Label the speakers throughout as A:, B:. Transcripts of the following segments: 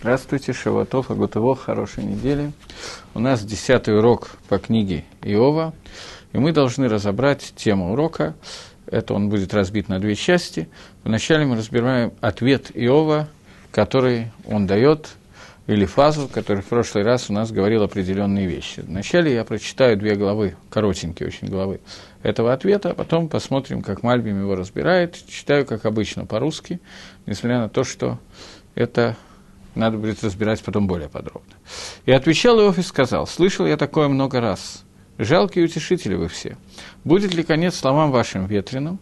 A: Здравствуйте, Шаватов, Агутово, хорошей недели. У нас десятый урок по книге Иова, и мы должны разобрать тему урока. Это он будет разбит на две части. Вначале мы разбираем ответ Иова, который он дает, или фазу, который в прошлый раз у нас говорил определенные вещи. Вначале я прочитаю две главы, коротенькие очень главы этого ответа, а потом посмотрим, как Мальбим его разбирает. Читаю, как обычно, по-русски, несмотря на то, что это надо будет разбирать потом более подробно. И отвечал Иов и сказал, «Слышал я такое много раз. Жалкие утешители вы все. Будет ли конец словам вашим ветреным?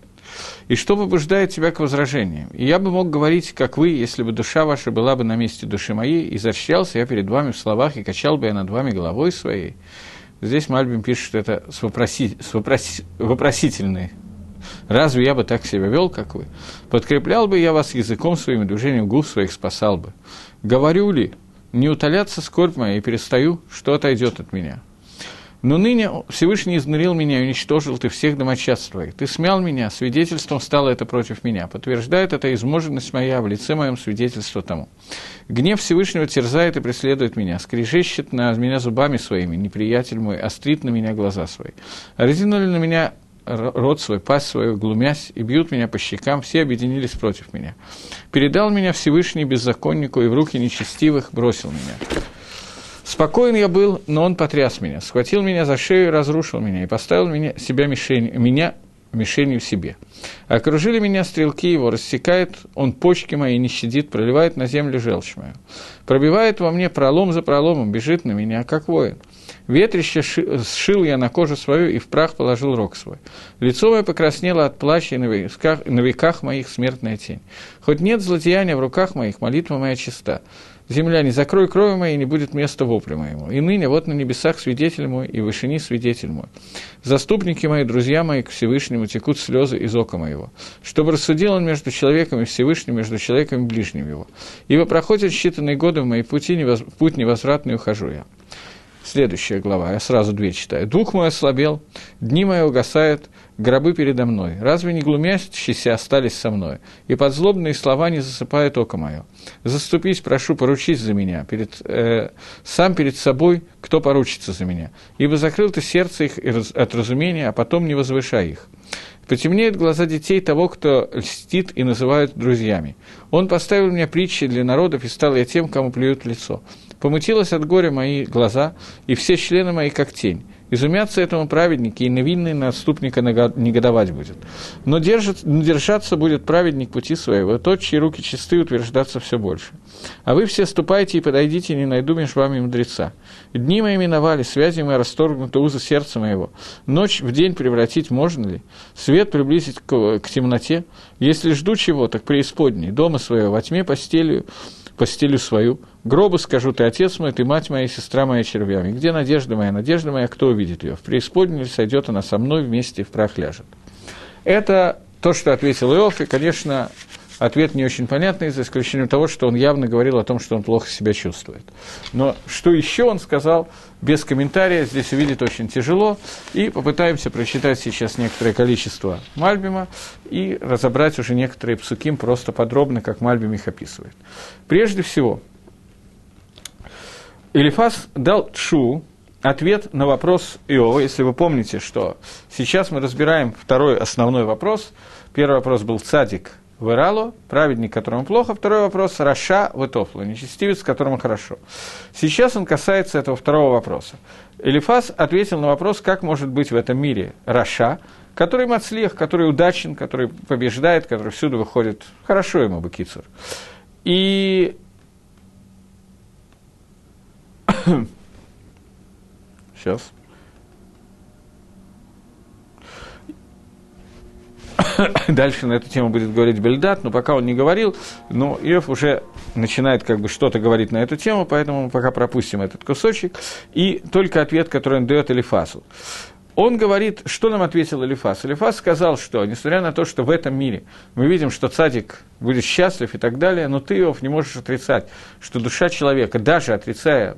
A: И что побуждает тебя к возражениям? И я бы мог говорить, как вы, если бы душа ваша была бы на месте души моей, и защищался я перед вами в словах, и качал бы я над вами головой своей». Здесь Мальбим пишет, что это с, вопроси, с вопроси, вопросительной Разве я бы так себя вел, как вы? Подкреплял бы я вас языком своим, движением губ своих спасал бы. Говорю ли, не утоляться скорбь моя и перестаю, что отойдет от меня? Но ныне Всевышний изнурил меня и уничтожил ты всех домочадств твоих. Ты смял меня, свидетельством стало это против меня. Подтверждает это изможенность моя в лице моем свидетельство тому. Гнев Всевышнего терзает и преследует меня, скрежещет на меня зубами своими, неприятель мой, острит на меня глаза свои. Разинули на меня рот свой, пасть свою, глумясь, и бьют меня по щекам, все объединились против меня. Передал меня Всевышний беззаконнику, и в руки нечестивых бросил меня. Спокоен я был, но он потряс меня, схватил меня за шею и разрушил меня, и поставил меня, себя мишень, меня мишенью себе. Окружили меня стрелки его, рассекает он почки мои, не щадит, проливает на землю желчь мою. Пробивает во мне пролом за проломом, бежит на меня, как воин. Ветрище сшил я на кожу свою и в прах положил рог свой. Лицо мое покраснело от плача, и на веках, на веках моих смертная тень. Хоть нет злодеяния в руках моих, молитва моя чиста. Земля, не закрой крови моей, не будет места вопля моему. И ныне вот на небесах свидетель мой, и в вышине свидетель мой. Заступники мои, друзья мои, к Всевышнему текут слезы из ока моего. Чтобы рассудил он между человеком и Всевышним, между человеком и ближним его. Ибо проходят считанные годы в мои пути, невоз... путь невозвратный ухожу я. Следующая глава, я сразу две читаю. «Дух мой ослабел, дни мои угасают, гробы передо мной. Разве не глумящиеся остались со мной? И под злобные слова не засыпает око мое. Заступись, прошу, поручись за меня, перед, э, сам перед собой, кто поручится за меня. Ибо закрыл ты сердце их от разумения, а потом не возвышай их. Потемнеют глаза детей того, кто льстит и называют друзьями. Он поставил мне притчи для народов, и стал я тем, кому плюют лицо. Помутилось от горя мои глаза, и все члены мои, как тень. Изумятся этому праведники, и невинный на отступника негодовать будет. Но держит, держаться будет праведник пути своего, тот, чьи руки чисты, утверждаться все больше. А вы все ступайте и подойдите, не найду между вами мудреца. Дни мои миновали, связи мои расторгнуты, узы сердца моего. Ночь в день превратить можно ли? Свет приблизить к, к темноте? Если жду чего, так преисподней, дома своего, во тьме постелью, постелю свою, Гробу скажу, ты отец мой, ты мать моя, сестра моя червями. Где надежда моя? Надежда моя, кто увидит ее? В преисподней сойдет она со мной вместе в прах ляжет. Это то, что ответил Иов, и, конечно, ответ не очень понятный, за исключением того, что он явно говорил о том, что он плохо себя чувствует. Но что еще он сказал, без комментария, здесь увидеть очень тяжело, и попытаемся прочитать сейчас некоторое количество Мальбима и разобрать уже некоторые псуким просто подробно, как Мальбим их описывает. Прежде всего, Илифас дал Тшу ответ на вопрос Иова, если вы помните, что сейчас мы разбираем второй основной вопрос. Первый вопрос был цадик в Ирало, праведник, которому плохо. Второй вопрос – Раша в Итофлу, нечестивец, которому хорошо. Сейчас он касается этого второго вопроса. Элифас ответил на вопрос, как может быть в этом мире Раша, который мацлех, который удачен, который побеждает, который всюду выходит. Хорошо ему бы Кицур. И Сейчас. Дальше на эту тему будет говорить Бельдат, но пока он не говорил, но Иов уже начинает как бы что-то говорить на эту тему, поэтому мы пока пропустим этот кусочек. И только ответ, который он дает Элифасу. Он говорит, что нам ответил Элифас. Элифас сказал, что, несмотря на то, что в этом мире мы видим, что цадик будет счастлив и так далее, но ты, Иов, не можешь отрицать, что душа человека, даже отрицая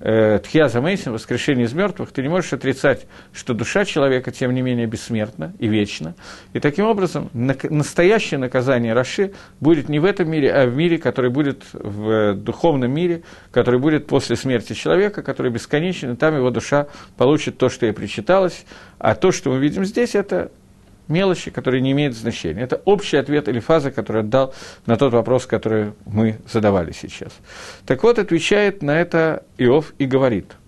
A: э, Замейсин, воскрешение из мертвых, ты не можешь отрицать, что душа человека, тем не менее, бессмертна и вечна. И таким образом, на, настоящее наказание Раши будет не в этом мире, а в мире, который будет в э, духовном мире, который будет после смерти человека, который бесконечен, и там его душа получит то, что ей причиталось. А то, что мы видим здесь, это мелочи, которые не имеют значения. Это общий ответ или фаза, который отдал на тот вопрос, который мы задавали сейчас. Так вот, отвечает на это Иов и говорит –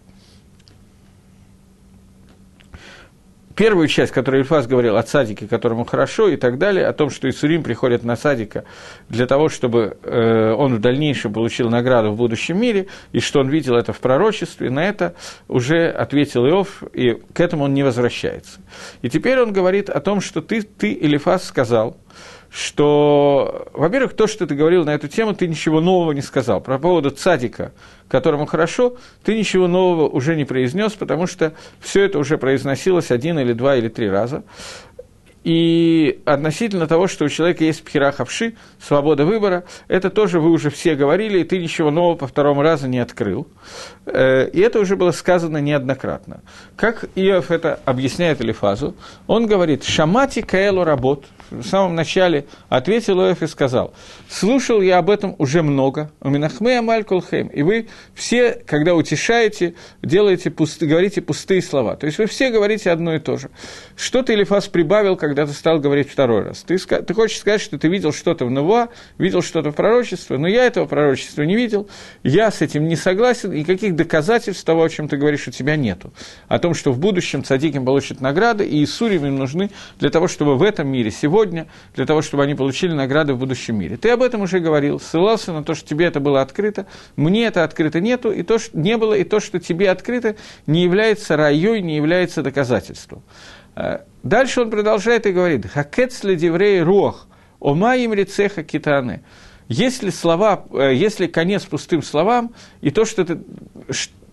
A: первую часть, которую Ильфас говорил о садике, которому хорошо и так далее, о том, что Исурим приходит на садика для того, чтобы э, он в дальнейшем получил награду в будущем мире, и что он видел это в пророчестве, на это уже ответил Иов, и к этому он не возвращается. И теперь он говорит о том, что ты, ты Илифас, сказал – что, во-первых, то, что ты говорил на эту тему, ты ничего нового не сказал. Про поводу цадика, которому хорошо, ты ничего нового уже не произнес, потому что все это уже произносилось один или два или три раза. И относительно того, что у человека есть пхерахавши, свобода выбора, это тоже вы уже все говорили, и ты ничего нового по второму разу не открыл. Э, и это уже было сказано неоднократно. Как Иов это объясняет Элифазу, он говорит «Шамати каэлу работ», в самом начале ответил Иов и сказал, «Слушал я об этом уже много, у Минахме Амаль Кулхем, и вы все, когда утешаете, делаете пусты, говорите пустые слова. То есть вы все говорите одно и то же. Что ты, Элифаз, прибавил, когда ты стал говорить второй раз? Ты, ты хочешь сказать, что ты видел что-то в Нува, видел что-то в пророчестве, но я этого пророчества не видел, я с этим не согласен, и каких доказательств того, о чем ты говоришь, у тебя нету. О том, что в будущем цадиким получат награды, и Исурим им нужны для того, чтобы в этом мире сегодня сегодня, для того, чтобы они получили награды в будущем мире. Ты об этом уже говорил, ссылался на то, что тебе это было открыто, мне это открыто нету, и то, что не было, и то, что тебе открыто, не является раей, не является доказательством. Э, дальше он продолжает и говорит, «Хакец ледеврей руах, ома им рецеха китаны». Если слова, э, если конец пустым словам, и то, что ты,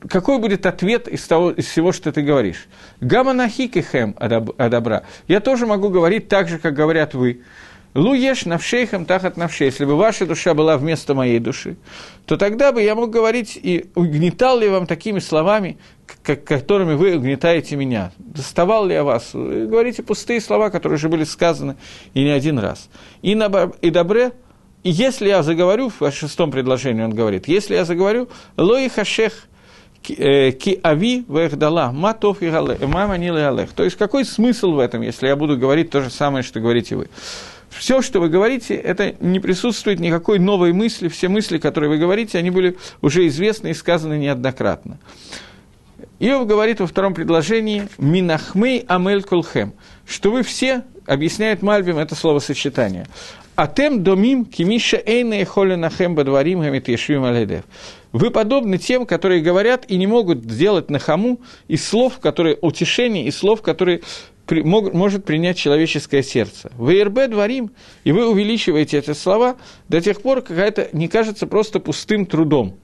A: какой будет ответ из, того, из всего, что ты говоришь? Гаманахикихем адабра. Я тоже могу говорить так же, как говорят вы. Луеш навшейхам тахат навшей. Если бы ваша душа была вместо моей души, то тогда бы я мог говорить и угнетал ли вам такими словами, как, которыми вы угнетаете меня. Доставал ли я вас? Вы говорите пустые слова, которые уже были сказаны и не один раз. И, на, и добре, и если я заговорю, в шестом предложении он говорит, если я заговорю, лои хашех – ки ави вэхдала, матов и мама не алех. То есть, какой смысл в этом, если я буду говорить то же самое, что говорите вы? Все, что вы говорите, это не присутствует никакой новой мысли. Все мысли, которые вы говорите, они были уже известны и сказаны неоднократно. Иов говорит во втором предложении «Минахмей амель кулхем», что вы все, объясняет Мальбим это словосочетание, «Атем домим кимиша эйна и холенахем бадварим гамит ешвим алейдев». Вы подобны тем, которые говорят и не могут сделать нахаму из слов, которые утешение, из слов, которые при, мог, может принять человеческое сердце. Вы РБ дворим, и вы увеличиваете эти слова до тех пор, как это не кажется просто пустым трудом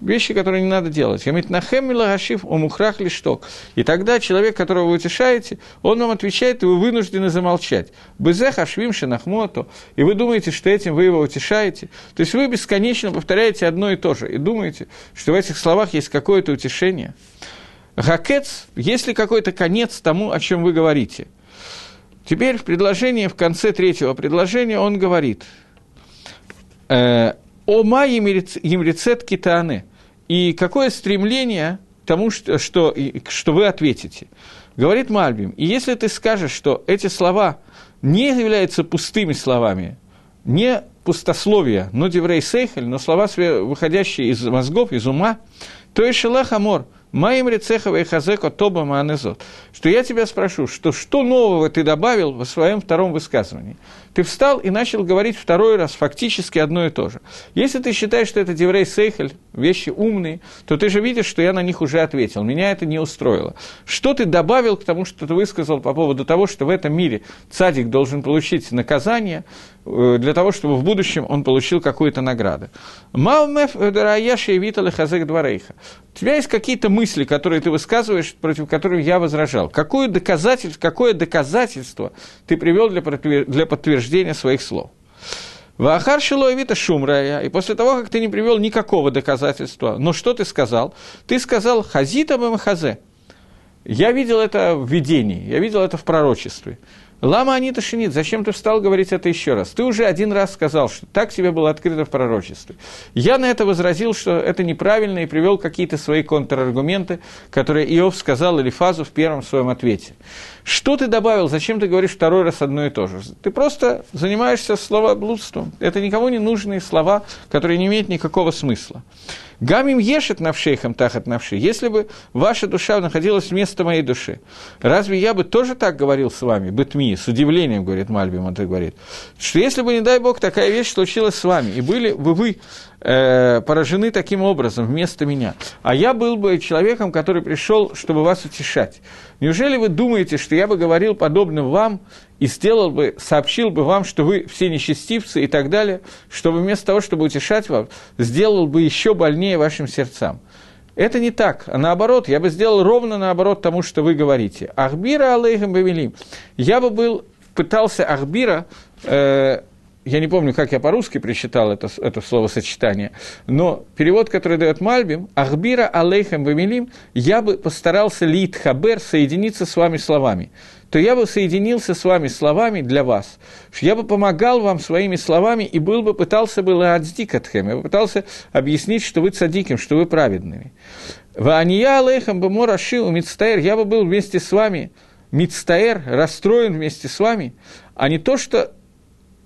A: вещи, которые не надо делать. Ямит нахем милагашив умухрах лишток. И тогда человек, которого вы утешаете, он вам отвечает, и вы вынуждены замолчать. Безех ашвим шинахмоту. И вы думаете, что этим вы его утешаете. То есть вы бесконечно повторяете одно и то же. И думаете, что в этих словах есть какое-то утешение. Гакец, есть ли какой-то конец тому, о чем вы говорите? Теперь в предложении, в конце третьего предложения он говорит э, – Ома емрецет китаны. И какое стремление к тому, что, что, что вы ответите. Говорит Мальбим, и если ты скажешь, что эти слова не являются пустыми словами, не пустословие, но деврей сейхель, но слова, выходящие из мозгов, из ума, то и шелах амор, Моим рецехова и хазеко тоба маанезот. Что я тебя спрошу, что, что нового ты добавил в своем втором высказывании? Ты встал и начал говорить второй раз фактически одно и то же. Если ты считаешь, что это Деврей Сейхель, вещи умные, то ты же видишь, что я на них уже ответил. Меня это не устроило. Что ты добавил к тому, что ты высказал по поводу того, что в этом мире цадик должен получить наказание, э, для того, чтобы в будущем он получил какую-то награду. Маумеф Дараяши и Витал Хазек Дварейха. У тебя есть какие-то мысли, которые ты высказываешь, против которых я возражал. Какое доказательство, какое доказательство ты привел для, для подтверждения своих слов? Вахар Шилоевита Шумрая, и после того, как ты не привел никакого доказательства, но что ты сказал? Ты сказал Хазита Мамахазе. Я видел это в видении, я видел это в пророчестве. Лама Анита Шинит, зачем ты встал говорить это еще раз? Ты уже один раз сказал, что так тебе было открыто в пророчестве. Я на это возразил, что это неправильно, и привел какие-то свои контраргументы, которые Иов сказал Элифазу в первом своем ответе. Что ты добавил? Зачем ты говоришь второй раз одно и то же? Ты просто занимаешься словоблудством. Это никому не нужные слова, которые не имеют никакого смысла. Гамим ешет навшейхам тахат навши. Если бы ваша душа находилась вместо моей души, разве я бы тоже так говорил с вами, бытми, с удивлением, говорит Мальбим, он так говорит, что если бы, не дай Бог, такая вещь случилась с вами, и были бы вы э, поражены таким образом вместо меня, а я был бы человеком, который пришел, чтобы вас утешать, неужели вы думаете, что я бы говорил подобным вам, и сделал бы, сообщил бы вам, что вы все нечестивцы и так далее, чтобы вместо того, чтобы утешать вас, сделал бы еще больнее вашим сердцам. Это не так, а наоборот, я бы сделал ровно наоборот тому, что вы говорите. Ахбира алейхам бавилим. Я бы был, пытался Ахбира, э, я не помню, как я по-русски прочитал это, это словосочетание, но перевод, который дает Мальбим, «Ахбира алейхам бамилим», я бы постарался лит хабер соединиться с вами словами то я бы соединился с вами словами для вас, я бы помогал вам своими словами и был бы, пытался бы ладздикатхем, я бы пытался объяснить, что вы цадиким, что вы праведными. Вания алейхам бы мораши у мицтаэр, я бы был вместе с вами, мицтаэр, расстроен вместе с вами, а не то, что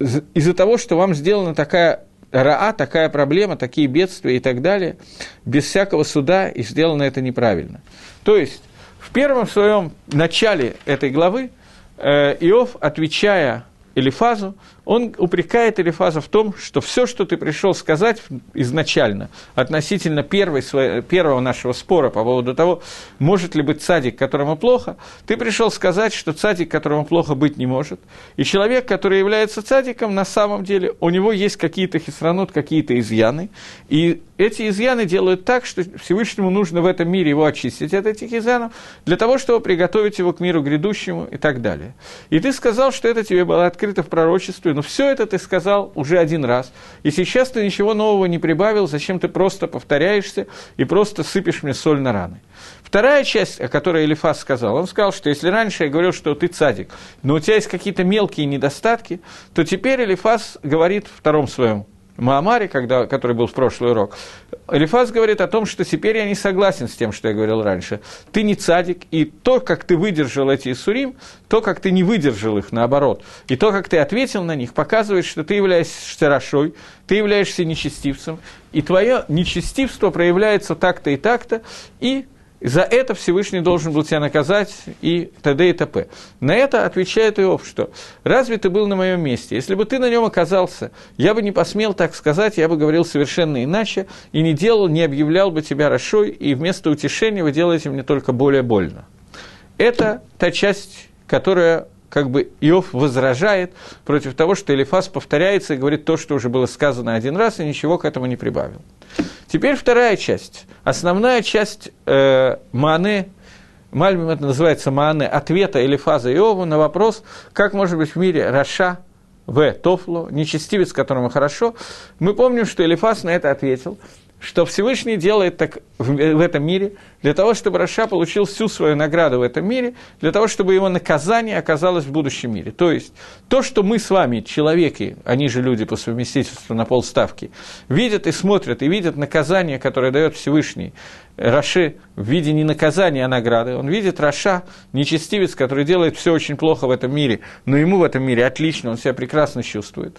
A: из-за того, что вам сделана такая раа, такая проблема, такие бедствия и так далее, без всякого суда, и сделано это неправильно. То есть, в первом своем начале этой главы э, Иов, отвечая Элифазу, он упрекает Элифаза в том, что все, что ты пришел сказать изначально относительно первой, первого нашего спора по поводу того, может ли быть цадик, которому плохо, ты пришел сказать, что цадик, которому плохо быть не может. И человек, который является цадиком, на самом деле у него есть какие-то хисранут, какие-то изъяны. И эти изъяны делают так, что Всевышнему нужно в этом мире его очистить от этих изъянов, для того, чтобы приготовить его к миру грядущему и так далее. И ты сказал, что это тебе было открыто в пророчестве, но все это ты сказал уже один раз, и сейчас ты ничего нового не прибавил, зачем ты просто повторяешься и просто сыпешь мне соль на раны. Вторая часть, о которой Элифас сказал, он сказал, что если раньше я говорил, что ты цадик, но у тебя есть какие-то мелкие недостатки, то теперь Элифас говорит в втором своем Маамаре, когда, который был в прошлый урок, Элифаз говорит о том, что теперь я не согласен с тем, что я говорил раньше. Ты не цадик, и то, как ты выдержал эти Исурим, то, как ты не выдержал их, наоборот, и то, как ты ответил на них, показывает, что ты являешься рашой, ты являешься нечестивцем, и твое нечестивство проявляется так-то и так-то, и за это Всевышний должен был тебя наказать и т.д. и т.п. На это отвечает Иов, что «Разве ты был на моем месте? Если бы ты на нем оказался, я бы не посмел так сказать, я бы говорил совершенно иначе, и не делал, не объявлял бы тебя Рашой, и вместо утешения вы делаете мне только более больно». Это та часть, которая как бы Иов возражает против того, что Элифас повторяется и говорит то, что уже было сказано один раз, и ничего к этому не прибавил. Теперь вторая часть. Основная часть э, Маны, Мальбим это называется Маны, ответа Элифаза Иову на вопрос, как может быть в мире רשע וטוב לו, нечестивец, которому хорошо. Мы помним, что Элифас на это ответил, что Всевышний делает так в, этом мире, для того, чтобы רשע получил всю свою награду в этом мире, для того, чтобы его наказание оказалось в будущем мире. То есть, то, что мы с вами, человеки, они же люди по совместительству на полставки, видят и смотрят, и видят наказание, которое дает Всевышний רשע и в виде не наказания, а награды. Он видит רשע, нечестивец, который делает все очень плохо в этом мире, но ему в этом мире отлично, он себя прекрасно чувствует.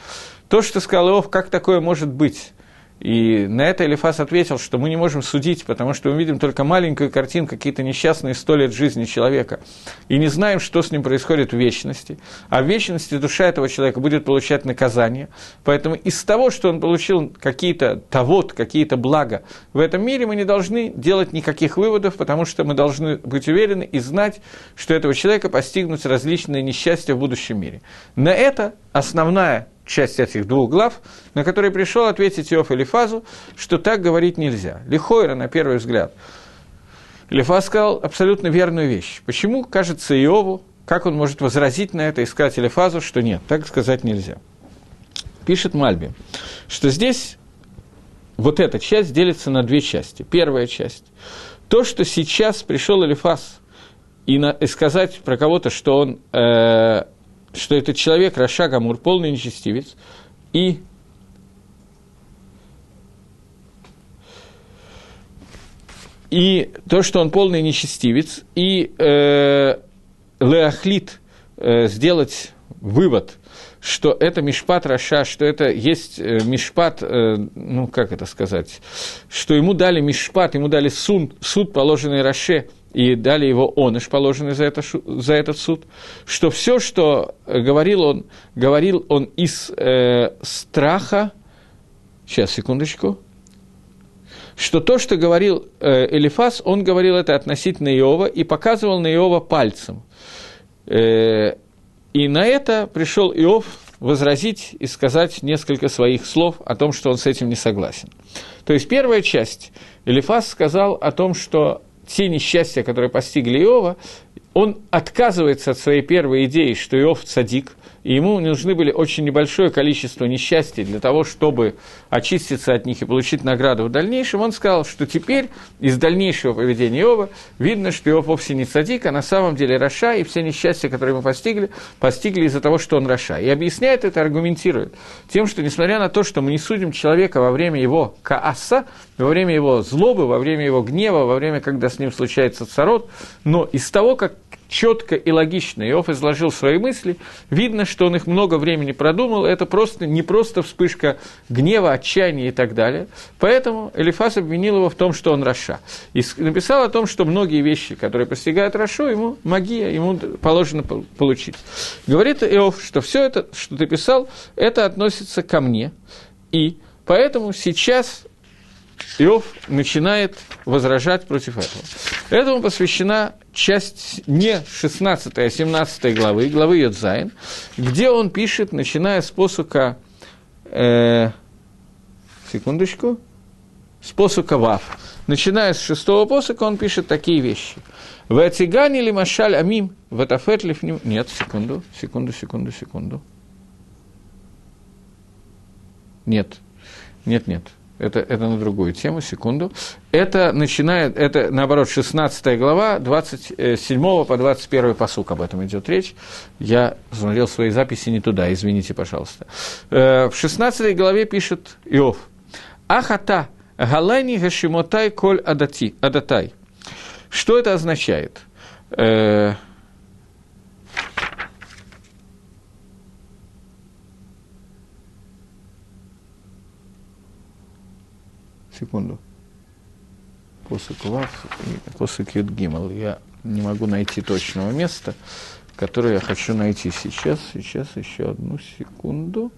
A: То, что сказал Иов, как такое может быть? И на это Элифас ответил, что мы не можем судить, потому что мы видим только маленькую картину, какие-то несчастные сто лет жизни человека, и не знаем, что с ним происходит в вечности. А в вечности душа этого человека будет получать наказание. Поэтому из того, что он получил какие-то тавод, какие-то блага в этом мире, мы не должны делать никаких выводов, потому что мы должны быть уверены и знать, что этого человека постигнут различные несчастья в будущем мире. На это основная часть этих двух глав, на которые пришел ответить Иов Элифазу, что так говорить нельзя. Лихойра, на первый взгляд. Элифаз сказал абсолютно верную вещь. Почему, кажется, Иову, как он может возразить на это и сказать Элифазу, что нет, так сказать нельзя. Пишет Мальби, что здесь вот эта часть делится на две части. Первая часть. То, что сейчас пришел Элифас и, на, и сказать про кого-то, что он, э, что этот человек Раша Гамур, полный нечестивец, и и то, что он полный нечестивец, и э, Леохлит э, сделать вывод, что это Мишпат Раша, что это есть э, Мишпат, э, ну как это сказать, что ему дали Мишпат, ему дали суд, суд положенный Раше, и дали его оныш, положенный за, это, за этот суд, что все, что говорил он, говорил он из э, страха, сейчас, секундочку, что то, что говорил э, Элифас, он говорил это относительно Иова и показывал на Иова пальцем. Э, и на это пришел Иов возразить и сказать несколько своих слов о том, что он с этим не согласен. То есть первая часть, Элифас сказал о том, что те несчастья, которые постигли Иова, он отказывается от своей первой идеи, что Иов цадик, и ему нужны были очень небольшое количество несчастий для того, чтобы очиститься от них и получить награду в дальнейшем, он сказал, что теперь из дальнейшего поведения Иова видно, что Иов вовсе не цадик, а на самом деле רשע, и все несчастья, которые мы постигли, постигли из-за того, что он רשע. И объясняет это, аргументирует тем, что несмотря на то, что мы не судим человека во время его כעס а, во время его злобы, во время его гнева, во время, когда с ним случается צרות, но из того, как четко и логично Иов изложил свои мысли, видно, что он их много времени продумал, это просто, не просто вспышка гнева, отчаяния и так далее. Поэтому Элифас обвинил его в том, что он רשע. И написал о том, что многие вещи, которые постигают רשע у, ему מגיע, ему положено получить. Говорит Иов, что все это, что ты писал, это относится ко мне. И поэтому сейчас Иов начинает возражать против этого. Этому посвящена часть не 16, а 17 главы, главы Йодзайн, где он пишет, начиная с פסוק а, э, секундочку, с посука Вав, начиная с шестого посука, он пишет такие вещи. В Ацигане ли Машаль Амим, в Атафет ли Нет, секунду, секунду, секунду, секунду. Нет, нет, нет это, это на другую тему, секунду. Это начинает, это наоборот 16 глава, 27 по 21 посук об этом идет речь. Я смотрел свои записи не туда, извините, пожалуйста. Э, в 16 главе пишет Иов. Ахата галайни гашимотай коль адати, адатай. Что это означает? Секунду. Посык Вав и посык Юдгимал. Я не могу найти точного места, которое я хочу найти сейчас. Сейчас еще одну секунду.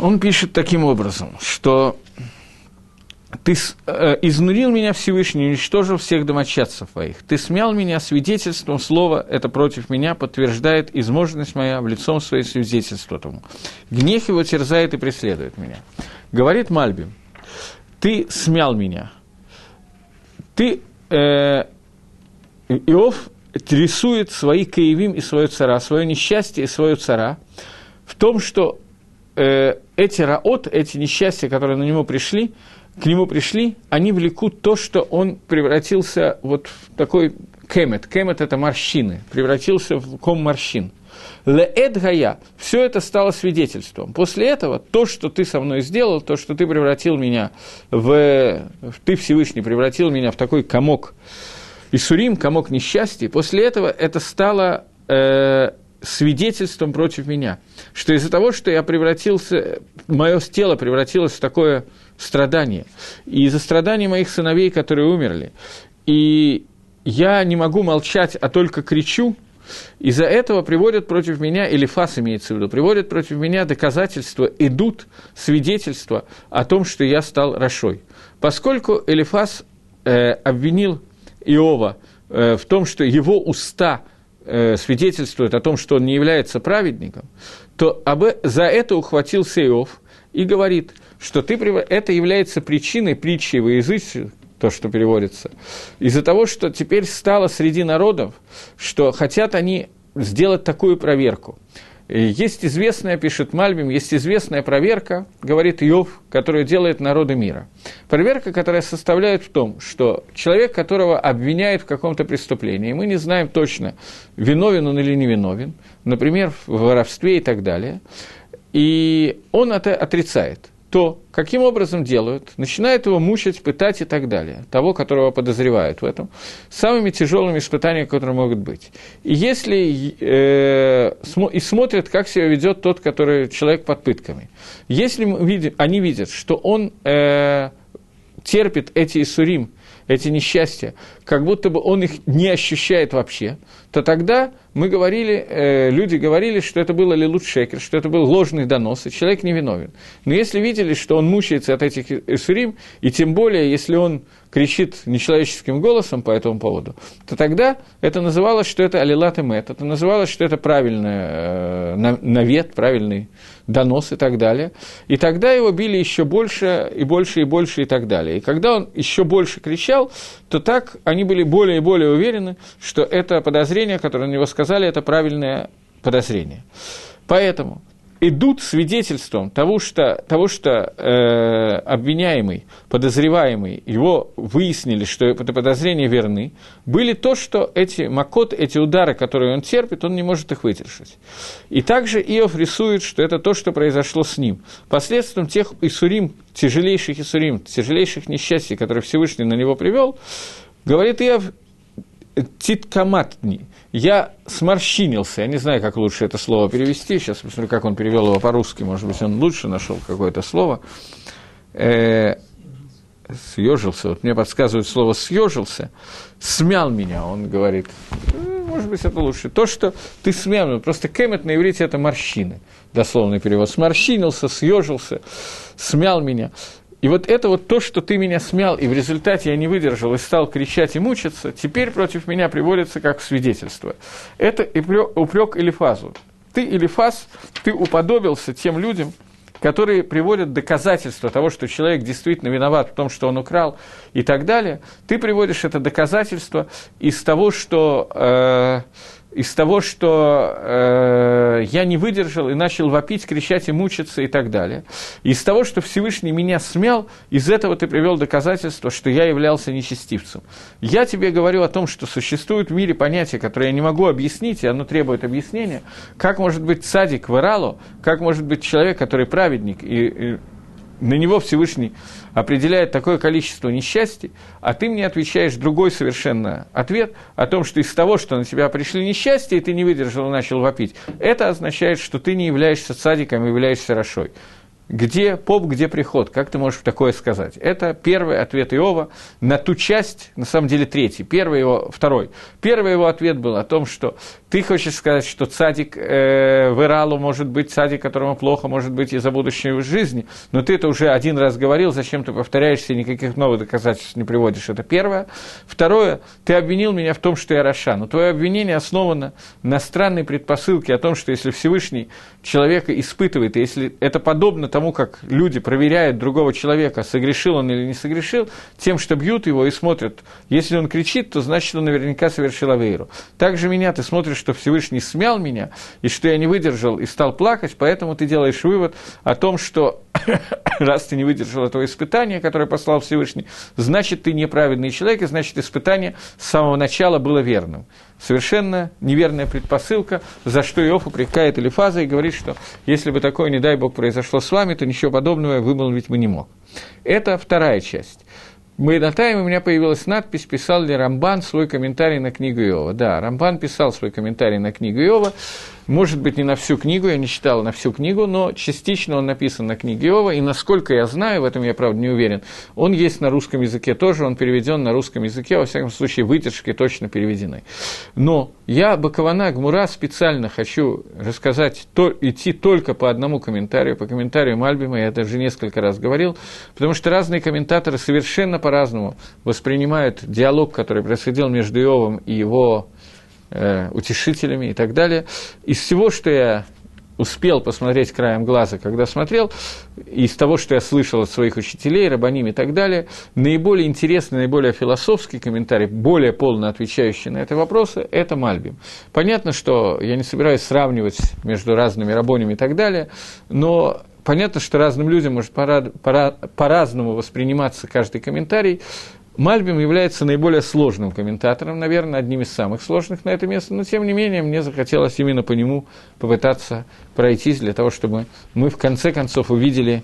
A: Он пишет таким образом, что ты э, изнурил меня Всевышний, уничтожил всех домочадцев твоих. Ты смял меня свидетельством слова, это против меня подтверждает изможность моя в лицом своей свидетельства тому. Гнев его терзает и преследует меня. Говорит Мальби, ты смял меня. Ты, э, Иов рисует свои каевим и свое цара, свое несчастье и свое цара в том, что э, эти раот, эти несчастья, которые на него пришли, к нему пришли, они влекут то, что он превратился вот в такой кемет. Кемет – это морщины, превратился в ком морщин. Леэд гая, все это стало свидетельством. После этого то, что ты со мной сделал, то, что ты превратил меня в... Ты, Всевышний, превратил меня в такой комок Исурим, комок несчастья, после этого это стало э, свидетельством против меня, что из-за того, что я превратился, мое тело превратилось в такое страдание, и из-за страданий моих сыновей, которые умерли, и я не могу молчать, а только кричу, из-за этого приводят против меня, или фас имеется в виду, приводят против меня доказательства, идут свидетельства о том, что я стал Рашой. Поскольку Элифас э, обвинил Иова э, в том, что его уста э, свидетельствуют о том, что он не является праведником, то за это ухватился Иов и говорит, что ты, это является причиной притчи во языке, то, что переводится, из-за того, что теперь стало среди народов, что хотят они сделать такую проверку. Есть известная, пишет Мальбим, есть известная проверка, говорит Йов, которую делает народы мира. Проверка, которая составляет в том, что человек, которого обвиняют в каком-то преступлении, мы не знаем точно, виновен он или не виновен, например, в воровстве и так далее, и он это отрицает то каким образом делают? Начинают его мучить, пытать и так далее. Того, которого подозревают в этом. Самыми тяжелыми испытаниями, которые могут быть. И если э, смо, и смотрят, как себя ведет тот, который человек под пытками. Если мы видим, они видят, что он э, терпит эти Исурим, эти несчастья, как будто бы он их не ощущает вообще, то тогда мы говорили, э, люди говорили, что это было лилут шекер, что это был ложный донос, и человек невиновен. Но если видели, что он мучается от этих эсурим, и тем более, если он кричит нечеловеческим голосом по этому поводу, то тогда это называлось, что это алилат и мет, это называлось, что это правильный э, навет, правильный донос и так далее. И тогда его били еще больше и больше и больше и так далее. И когда он еще больше кричал, то так они были более и более уверены, что это подозрение, которое на него сказали, это правильное подозрение. Поэтому идут свидетельством того, что, того, что э, обвиняемый, подозреваемый, его выяснили, что это подозрения верны, были то, что эти макот, эти удары, которые он терпит, он не может их выдержать. И также Иов рисует, что это то, что произошло с ним. Последствием тех Исурим, тяжелейших Исурим, тяжелейших несчастий, которые Всевышний на него привел, говорит Иов, титкаматни, я сморщинился, я не знаю, как лучше это слово перевести, сейчас посмотрю, как он перевел его по-русски, может быть, он лучше нашел какое-то слово. Э, съежился, вот мне подсказывают слово съежился, смял меня, он говорит. «Э, может быть, это лучше. То, что ты смял, просто кемет на иврите это морщины, дословный перевод. Сморщинился, съежился, смял меня. И вот это вот то, что ты меня смял, и в результате я не выдержал и стал кричать и мучиться, теперь против меня приводится как свидетельство. Это упрек Элифазу. Ты, Элифаз, ты уподобился тем людям, которые приводят доказательства того, что человек действительно виноват в том, что он украл и так далее. Ты приводишь это доказательство из того, что... Э, из того, что э, я не выдержал и начал вопить, кричать и мучиться и так далее. Из того, что Всевышний меня смял, из этого ты привел доказательство, что я являлся нечестивцем. Я тебе говорю о том, что существует в мире понятие, которое я не могу объяснить, и оно требует объяснения. Как может быть садик в Иралу, как может быть человек, который праведник, и, и на него Всевышний определяет такое количество несчастий, а ты мне отвечаешь другой совершенно ответ о том, что из того, что на тебя пришли несчастья, и ты не выдержал и начал вопить, это означает, что ты не являешься садиком, а являешься Рашой. Где поп, где приход? Как ты можешь такое сказать? Это первый ответ Иова на ту часть, на самом деле третий, первый его, второй. Первый его ответ был о том, что ты хочешь сказать, что цадик э, в Иралу может быть цадик, которому плохо может быть из-за будущей жизни, но ты это уже один раз говорил, зачем ты повторяешься никаких новых доказательств не приводишь. Это первое. Второе, ты обвинил меня в том, что я Раша, но твое обвинение основано на странной предпосылке о том, что если Всевышний человека испытывает, и если это подобно тому, как люди проверяют другого человека, согрешил он или не согрешил, тем, что бьют его и смотрят, если он кричит, то значит, он наверняка совершил авейру. Также меня ты смотришь что Всевышний смял меня, и что я не выдержал и стал плакать, поэтому ты делаешь вывод о том, что раз ты не выдержал этого испытания, которое послал Всевышний, значит, ты неправедный человек, и значит, испытание с самого начала было верным. Совершенно неверная предпосылка, за что Иов упрекает Элифаза и говорит, что если бы такое, не дай Бог, произошло с вами, то ничего подобного вымолвить бы не мог. Это вторая часть. Бейнатайм у меня появилась надпись, писал ли Рамбан свой комментарий на книгу Иова. Да, Рамбан писал свой комментарий на книгу Иова, может быть, не на всю книгу, я не читал на всю книгу, но частично он написан на книге Иова, и насколько я знаю, в этом я, правда, не уверен, он есть на русском языке тоже, он переведен на русском языке, во всяком случае, вытяжки точно переведены. Но я, Бакована Гмура, специально хочу рассказать, то, идти только по одному комментарию, по комментарию Мальбима, я уже несколько раз говорил, потому что разные комментаторы совершенно по-разному воспринимают диалог, который происходил между Иовом и его э, утешителями и так далее. Из всего, что я успел посмотреть краем глаза, когда смотрел, из того, что я слышал от своих учителей, рабаним и так далее, наиболее интересный, наиболее философский комментарий, более полно отвечающий на это вопросы, это Мальбим. Понятно, что я не собираюсь сравнивать между разными рабонями и так далее, но понятно, что разным людям может пора, пора, по-разному восприниматься каждый комментарий. Мальбим является наиболее сложным комментатором, наверное, одним из самых сложных на это место, но тем не менее мне захотелось именно по нему попытаться пройтись для того, чтобы мы в конце концов увидели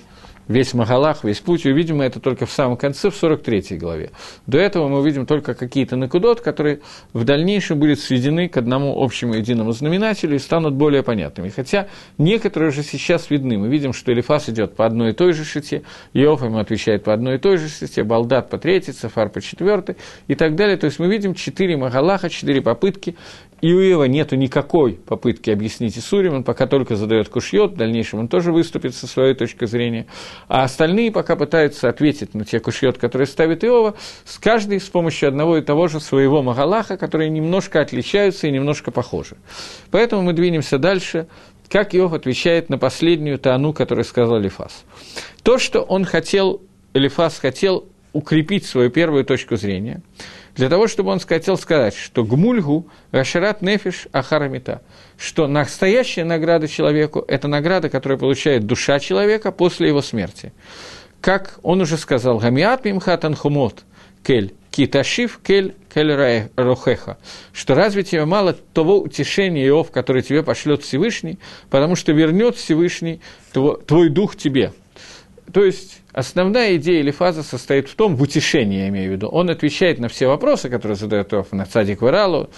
A: весь Магалах, весь путь, увидим мы это только в самом конце, в 43 главе. До этого мы увидим только какие-то накудот, которые в дальнейшем будут сведены к одному общему единому знаменателю и станут более понятными. Хотя некоторые уже сейчас видны. Мы видим, что Элифас идет по одной и той же шите, Иов ему отвечает по одной и той же шите, Балдат по третьей, Сафар по четвертой и так далее. То есть мы видим четыре Магалаха, четыре попытки и у Иова нет никакой попытки объяснить Исурим, он пока только задает кушьет, в дальнейшем он тоже выступит со своей точки зрения, а остальные пока пытаются ответить на те кушьет, которые ставит Иова, с каждой с помощью одного и того же своего Магалаха, которые немножко отличаются и немножко похожи. Поэтому мы двинемся дальше, как Иов отвечает на последнюю тану, которую сказал Элифас. То, что он хотел, Элифас хотел укрепить свою первую точку зрения – для того, чтобы он хотел сказать, что гмульгу рашарат нефиш ахарамита, что настоящая награда человеку – это награда, которую получает душа человека после его смерти. Как он уже сказал, гамиат мимхатан хумот кель, киташив кель кель рохеха, что разве тебе мало того утешения, Иов, который тебе пошлет Всевышний, потому что вернет Всевышний твой дух тебе. То есть Основная идея или фаза состоит в том, в утешении я имею в виду, он отвечает на все вопросы, которые задает Тоф, на Цадик Варалу,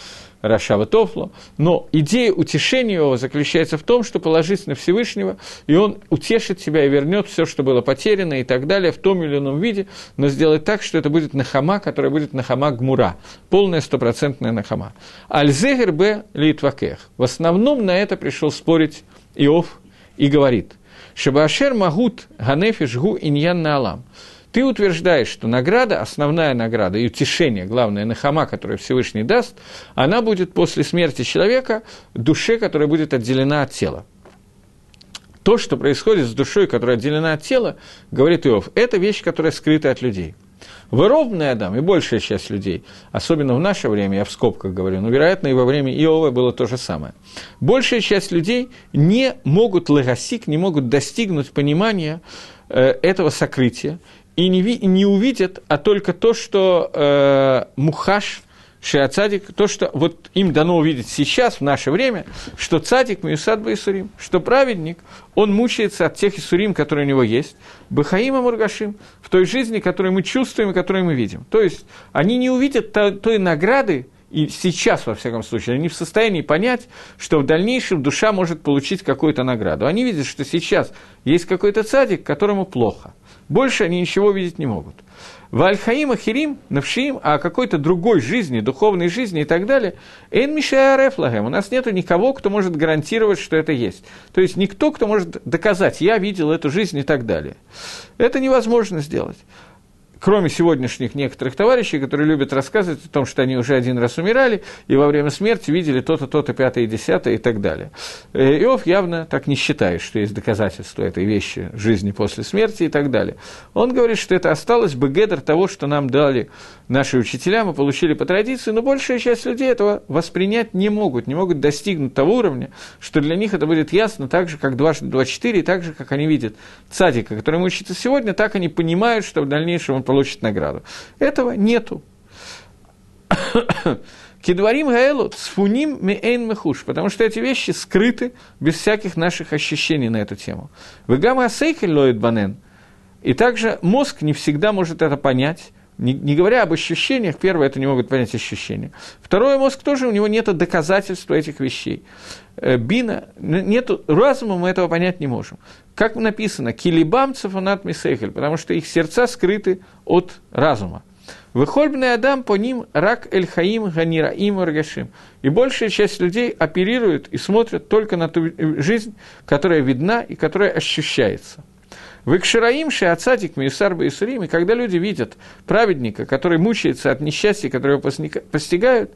A: Рашава Тофлу, но идея утешения его заключается в том, что положись на Всевышнего, и он утешит тебя и вернет все, что было потеряно и так далее, в том или ином виде, но сделать так, что это будет нахама, которая будет нахама гмура, полная стопроцентная нахама. Альзегер б литвакех. В основном на это пришел спорить Иов и говорит, Шабашер Магут Ганефиш Гу Иньян Алам. Ты утверждаешь, что награда, основная награда и утешение, главное, нахама, которое Всевышний даст, она будет после смерти человека душе, которая будет отделена от тела. То, что происходит с душой, которая отделена от тела, говорит Иов, это вещь, которая скрыта от людей – Выровный Адам и большая часть людей, особенно в наше время, я в скобках говорю, но, вероятно, и во время Иова было то же самое. Большая часть людей не могут лагасик, не могут достигнуть понимания э, этого сокрытия и не, не увидят, а только то, что э, мухаш – Шиа-цадик, то, что вот им дано увидеть сейчас, в наше время, что цадик Миусад Баисурим, что праведник, он мучается от тех Исурим, которые у него есть, Бахаима Мургашим, в той жизни, которую мы чувствуем и которую мы видим. То есть, они не увидят той награды, и сейчас, во всяком случае, они в состоянии понять, что в дальнейшем душа может получить какую-то награду. Они видят, что сейчас есть какой-то цадик, которому плохо. Больше они ничего видеть не могут. В Альхаим Ахирим, Навшиим, а о какой-то другой жизни, духовной жизни и так далее, Эн Мишаярефлагем, у нас нет никого, кто может гарантировать, что это есть. То есть никто, кто может доказать, я видел эту жизнь и так далее. Это невозможно сделать кроме сегодняшних некоторых товарищей, которые любят рассказывать о том, что они уже один раз умирали, и во время смерти видели то-то, то-то, пятое, десятое и так далее. Э, Иов явно так не считает, что есть доказательства этой вещи жизни после смерти и так далее. Он говорит, что это осталось бы гедер того, что нам дали наши учителя, мы получили по традиции, но большая часть людей этого воспринять не могут, не могут достигнуть того уровня, что для них это будет ясно так же, как дважды два четыре, и так же, как они видят цадика, который учится сегодня, так они понимают, что в дальнейшем он получит награду. Этого нету. Кедварим гаэлу цфуним меэйн мехуш, потому что эти вещи скрыты без всяких наших ощущений на эту тему. Вегама асейхель лоид банен. И также мозг не всегда может это понять, не, не говоря об ощущениях, первое, это не могут понять ощущения. Второе, мозг тоже, у него нет доказательства этих вещей. Э, бина, нету, разума мы этого понять не можем. Как написано, килибам цефанат мисехель, потому что их сердца скрыты от разума. Выхольбный Адам по ним рак эль хаим ганираим аргашим. И большая часть людей оперируют и смотрят только на ту жизнь, которая видна и которая ощущается. Выкшираим шиацатик миюсар баисурим, и когда люди видят праведника, который мучается от несчастья, которое его постигают,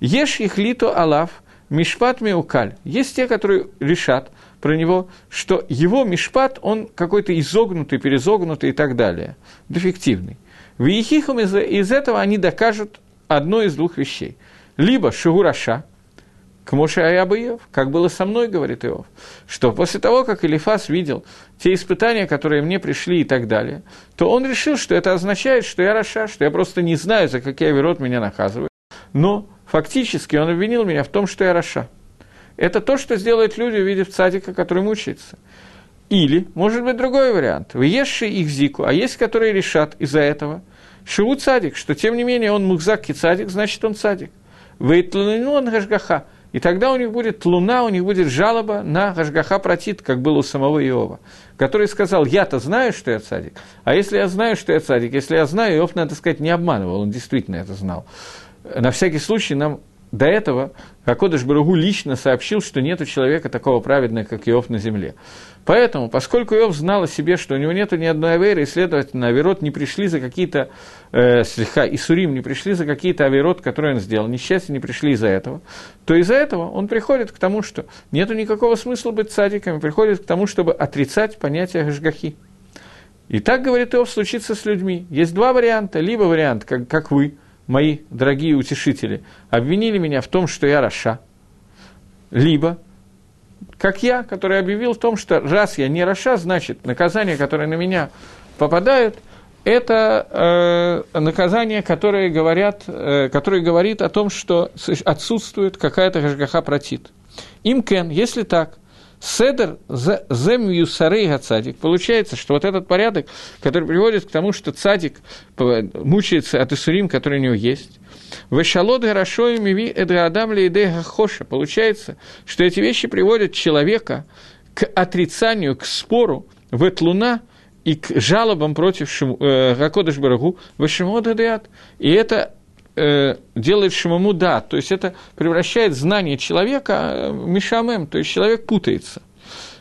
A: ешь их лито алав, мишпат миукаль. Есть те, которые решат про него, что его мишпат, он какой-то изогнутый, перезогнутый и так далее, дефективный. В Ехихам из, из этого они докажут одно из двух вещей. Либо שהוא רשע, כמו שהיה באיוב, как было со мной, говорит Иов, что после того, как Элифас видел те испытания, которые мне пришли и так далее, то он решил, что это означает, что я רשע, что я просто не знаю, за какие עבירות меня наказывают. Но фактически он обвинил меня в том, что я רשע. Это то, что сделают люди, увидев цадика, который мучается. Или, может быть, другой вариант. ויש שיחזיקו, а есть, которые решат из-за этого, Шиву цадик, что тем не менее он мухзак и цадик, значит он цадик. Вейтланину он гашгаха. И тогда у них будет луна, у них будет жалоба на Гашгаха Протит, как было у самого Иова, который сказал, я-то знаю, что я цадик, а если я знаю, что я цадик, если я знаю, Иов, надо сказать, не обманывал, он действительно это знал. На всякий случай нам до этого Акодыш Баругу лично сообщил, что нет человека такого праведного, как Иов на земле. Поэтому, поскольку Иов знал о себе, что у него нет ни одной аверы, и, следовательно, Аверот не пришли за какие-то, э, слегка, ייסורים не пришли за какие-то עבירות, которые он сделал, несчастья не пришли из-за этого, то из-за этого он приходит к тому, что нет никакого смысла быть цадиками, приходит к тому, чтобы отрицать понятие השגחה и. И так, говорит Иов, случится с людьми. Есть два варианта. Либо вариант, как, как вы, мои дорогие утешители, обвинили меня в том, что я רשע, либо как я, который объявил в том, что раз я не רשע, значит, наказание, которое на меня попадает, это э, наказание, которое, говорят, э, которое говорит о том, что отсутствует какая-то гашгаха протит. Им кен, если так, Седер земью сарей цадик. Получается, что вот этот порядок, который приводит к тому, что цадик мучается от Исурим, который у него есть, Вешалот хорошо и миви лейдега хоша. Получается, что эти вещи приводят человека к отрицанию, к спору в луна и к жалобам против э, Гакодыш Барагу Вашимода. И это э, делает Шимаму да, то есть это превращает знание человека в Мишамем, то есть человек путается.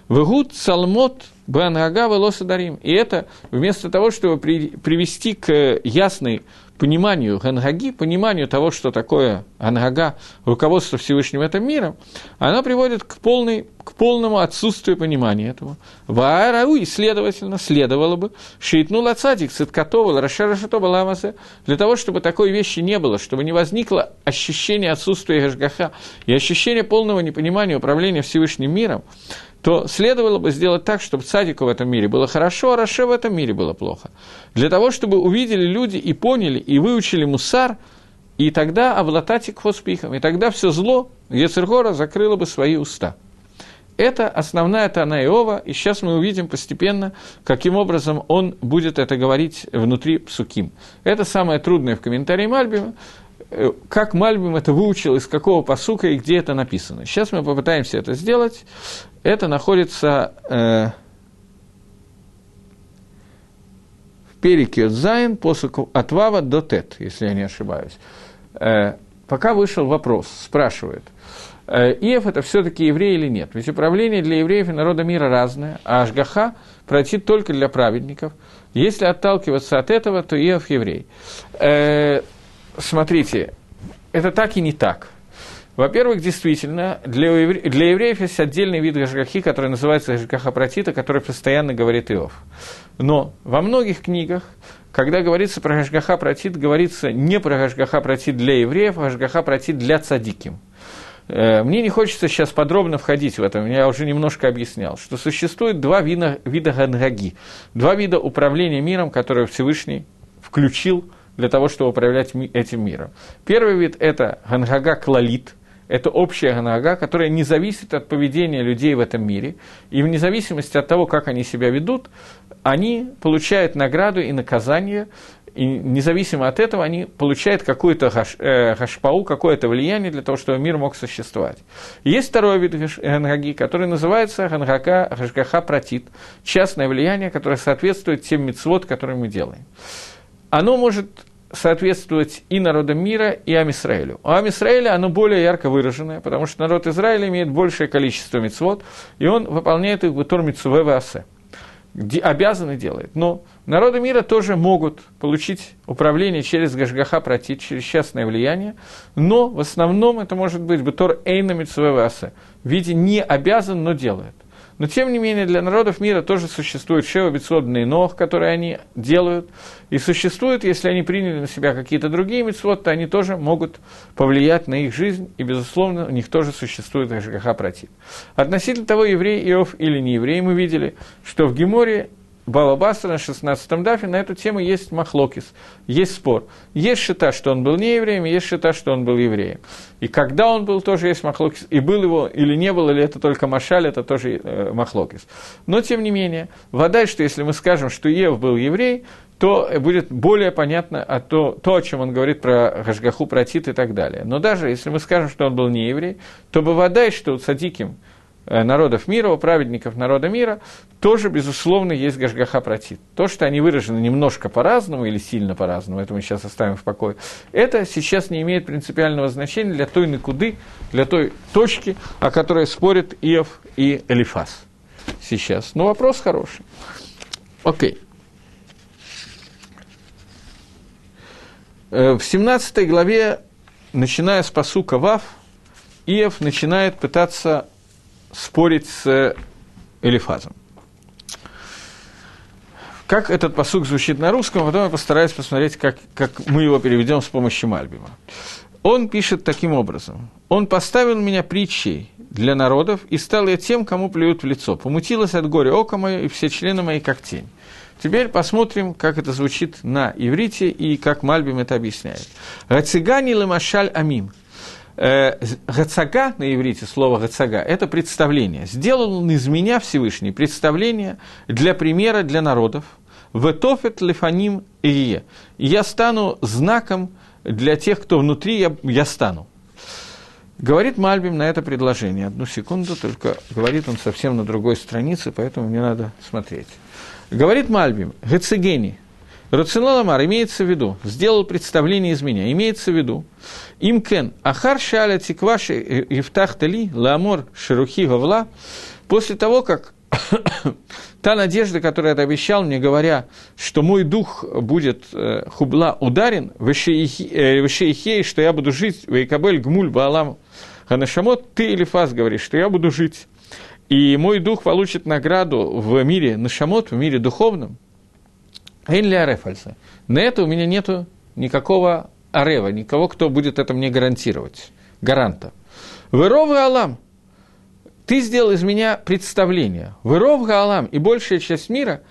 A: Вегут салмот банага велосадарим. И это вместо того, чтобы при, привести к ясной пониманию Гангаги, пониманию того, что такое Гангага, руководство Всевышним этом миром, она приводит к, полной, к полному отсутствию понимания этого. Ваарау, и, следовательно, следовало бы, шейтнула цадик, циткатова, расшарашатова ламасе, для того, чтобы такой вещи не было, чтобы не возникло ощущение отсутствия Гашгаха и ощущение полного непонимания управления Всевышним миром, то следовало бы сделать так, чтобы цадику в этом мире было хорошо, а Раше в этом мире было плохо. Для того, чтобы увидели люди и поняли, и выучили мусар, и тогда облататик хоспихом, и тогда все зло Ецергора закрыло бы свои уста. Это основная Тана Иова, и сейчас мы увидим постепенно, каким образом он будет это говорить внутри псуким. Это самое трудное в комментарии Мальбима, э, как Мальбим это выучил, из какого посука и где это написано. Сейчас мы попытаемся это сделать. Это находится э, в перике Зайн после от Вава до Тет, если я не ошибаюсь. Э, пока вышел вопрос, спрашивает, э, Иев это все-таки еврей или нет? Ведь управление для евреев и народа мира разное, а Ашгаха пройти только для праведников. Если отталкиваться от этого, то Иев еврей. Э, смотрите, это так и не так. Во-первых, действительно, для, евре... для евреев есть отдельный вид гашгахи, который называется гашгаха протита, который постоянно говорит Иов. Но во многих книгах, когда говорится про гашгаха протит, говорится не про гашгаха протит для евреев, а гашгаха протит для цадиким. Э, мне не хочется сейчас подробно входить в это, я уже немножко объяснял, что существует два вида, вида гангаги, два вида управления миром, которые Всевышний включил для того, чтобы управлять этим миром. Первый вид – это гангага клалит – это общая ганага, которая не зависит от поведения людей в этом мире, и вне зависимости от того, как они себя ведут, они получают награду и наказание, и независимо от этого они получают какую-то гаш, э, гашпау, какое-то влияние для того, чтобы мир мог существовать. Есть второй вид гангаги, который называется гангака, гашгаха протит, частное влияние, которое соответствует тем мецвод, которые мы делаем. Оно может соответствовать и народам мира, и Амисраилю. У Амисраиля оно более ярко выраженное, потому что народ Израиля имеет большее количество мецвод, и он выполняет их в Тур Митсуве Васе. обязан и делает. Но народы мира тоже могут получить управление через Гашгаха протит, через частное влияние, но в основном это может быть Бетор Эйна Митсвеваса, в виде не обязан, но делает. Но, тем не менее, для народов мира тоже существует Шева Бетсводный Ног, которые они делают. И существует, если они приняли на себя какие-то другие митцвот, то они тоже могут повлиять на их жизнь, и, безусловно, у них тоже существует Гашгаха против. Относительно того, еврей Иов или не еврей, мы видели, что в Геморе Баба Басра на 16-м дафе на эту тему есть махлокис, есть спор. Есть шита, что он был не евреем, есть шита, что он был евреем. И когда он был, тоже есть махлокис. И был его или не был, или это только машаль, это тоже э, махлокис. Но, тем не менее, вода, что если мы скажем, что Ев был еврей, то будет более понятно а то, то, о чем он говорит про Гашгаху, про Тит и так далее. Но даже если мы скажем, что он был не еврей, то бы вода, что у Садиким – народов мира, у праведников народа мира, тоже, безусловно, есть Гашгаха протит. То, что они выражены немножко по-разному или сильно по-разному, это мы сейчас оставим в покое, это сейчас не имеет принципиального значения для той накуды, для той точки, о которой спорят Иов и Элифас сейчас. Но вопрос хороший. Окей. Э, в 17 главе, начиная с посука Вав, Иов начинает пытаться спорить с Элифазом. Как этот посук звучит на русском, потом я постараюсь посмотреть, как, как мы его переведем с помощью Мальбима. Он пишет таким образом. «Он поставил меня притчей для народов, и стал я тем, кому плюют в лицо. Помутилось от горя око мое, и все члены мои, как тень». Теперь посмотрим, как это звучит на иврите и как Мальбим это объясняет. «Гацигани лемашаль амим» Э, Гацага на иврите, слово Гацага, это представление. Сделал он из меня Всевышний представление для примера для народов. Ветофет лефаним ие. Я стану знаком для тех, кто внутри, я, я стану. Говорит Мальбим на это предложение. Одну секунду, только говорит он совсем на другой странице, поэтому мне надо смотреть. Говорит Мальбим, Гецегени, Рационаламар имеется в виду, сделал представление из меня, имеется в виду, имкен ахар шаля тикваши ифтахтали ламор шерухи вавла, после того, как та надежда, которую ты обещал мне, говоря, что мой дух будет э, хубла ударен, вышеихей, э, что я буду жить, вейкабель гмуль баалам ханашамот, ты или фас говоришь, что я буду жить, и мой дух получит награду в мире нашамот, в мире духовном, Эйнли Арефальса. На это у меня нету никакого Арева, никого, кто будет это мне гарантировать. Гаранта. Выровый Алам. Ты сделал из меня представление. Выров Алам и большая часть мира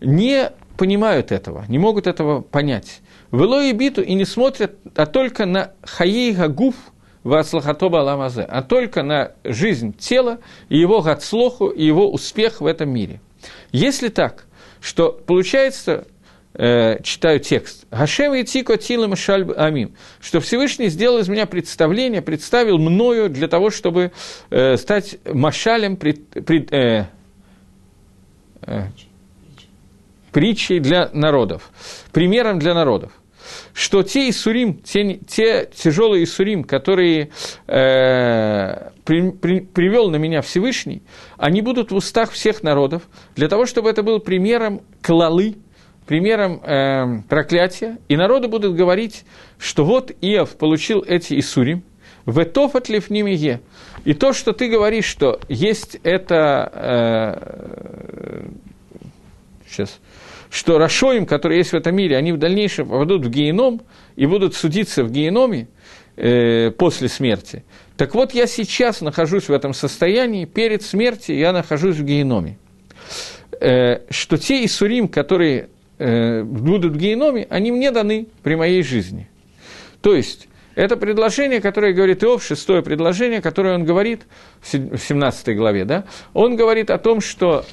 A: не понимают этого, не могут этого понять. Вело и биту и не смотрят, а только на хаей гагуф вацлахатоба аламазе, а только на жизнь тела и его гацлоху, и его успех в этом мире. Если так, что получается, э, читаю текст. Гашем и Тико Тилам Шальб Амим. Что Всевышний сделал из меня представление, представил мною для того, чтобы э, стать машалем, пред, пред, э, э, притчей для народов, примером для народов что те Исурим, те, те тяжелые Исурим, которые э, при, при, привел на меня Всевышний, они будут в устах всех народов, для того, чтобы это был примером клалы, примером э, проклятия, и народы будут говорить, что вот Иов получил эти Исурим, Ветофат лифнимие. И то, что ты говоришь, что есть это... Э, сейчас что Рашоим, которые есть в этом мире, они в дальнейшем попадут в геном и будут судиться в геноме э, после смерти. Так вот, я сейчас нахожусь в этом состоянии, перед смертью я нахожусь в геноме. Э, что те Исурим, которые будут в геноме, они мне даны при моей жизни. То есть, это предложение, которое говорит Иов, шестое предложение, которое он говорит в 17 главе, да, он говорит о том, что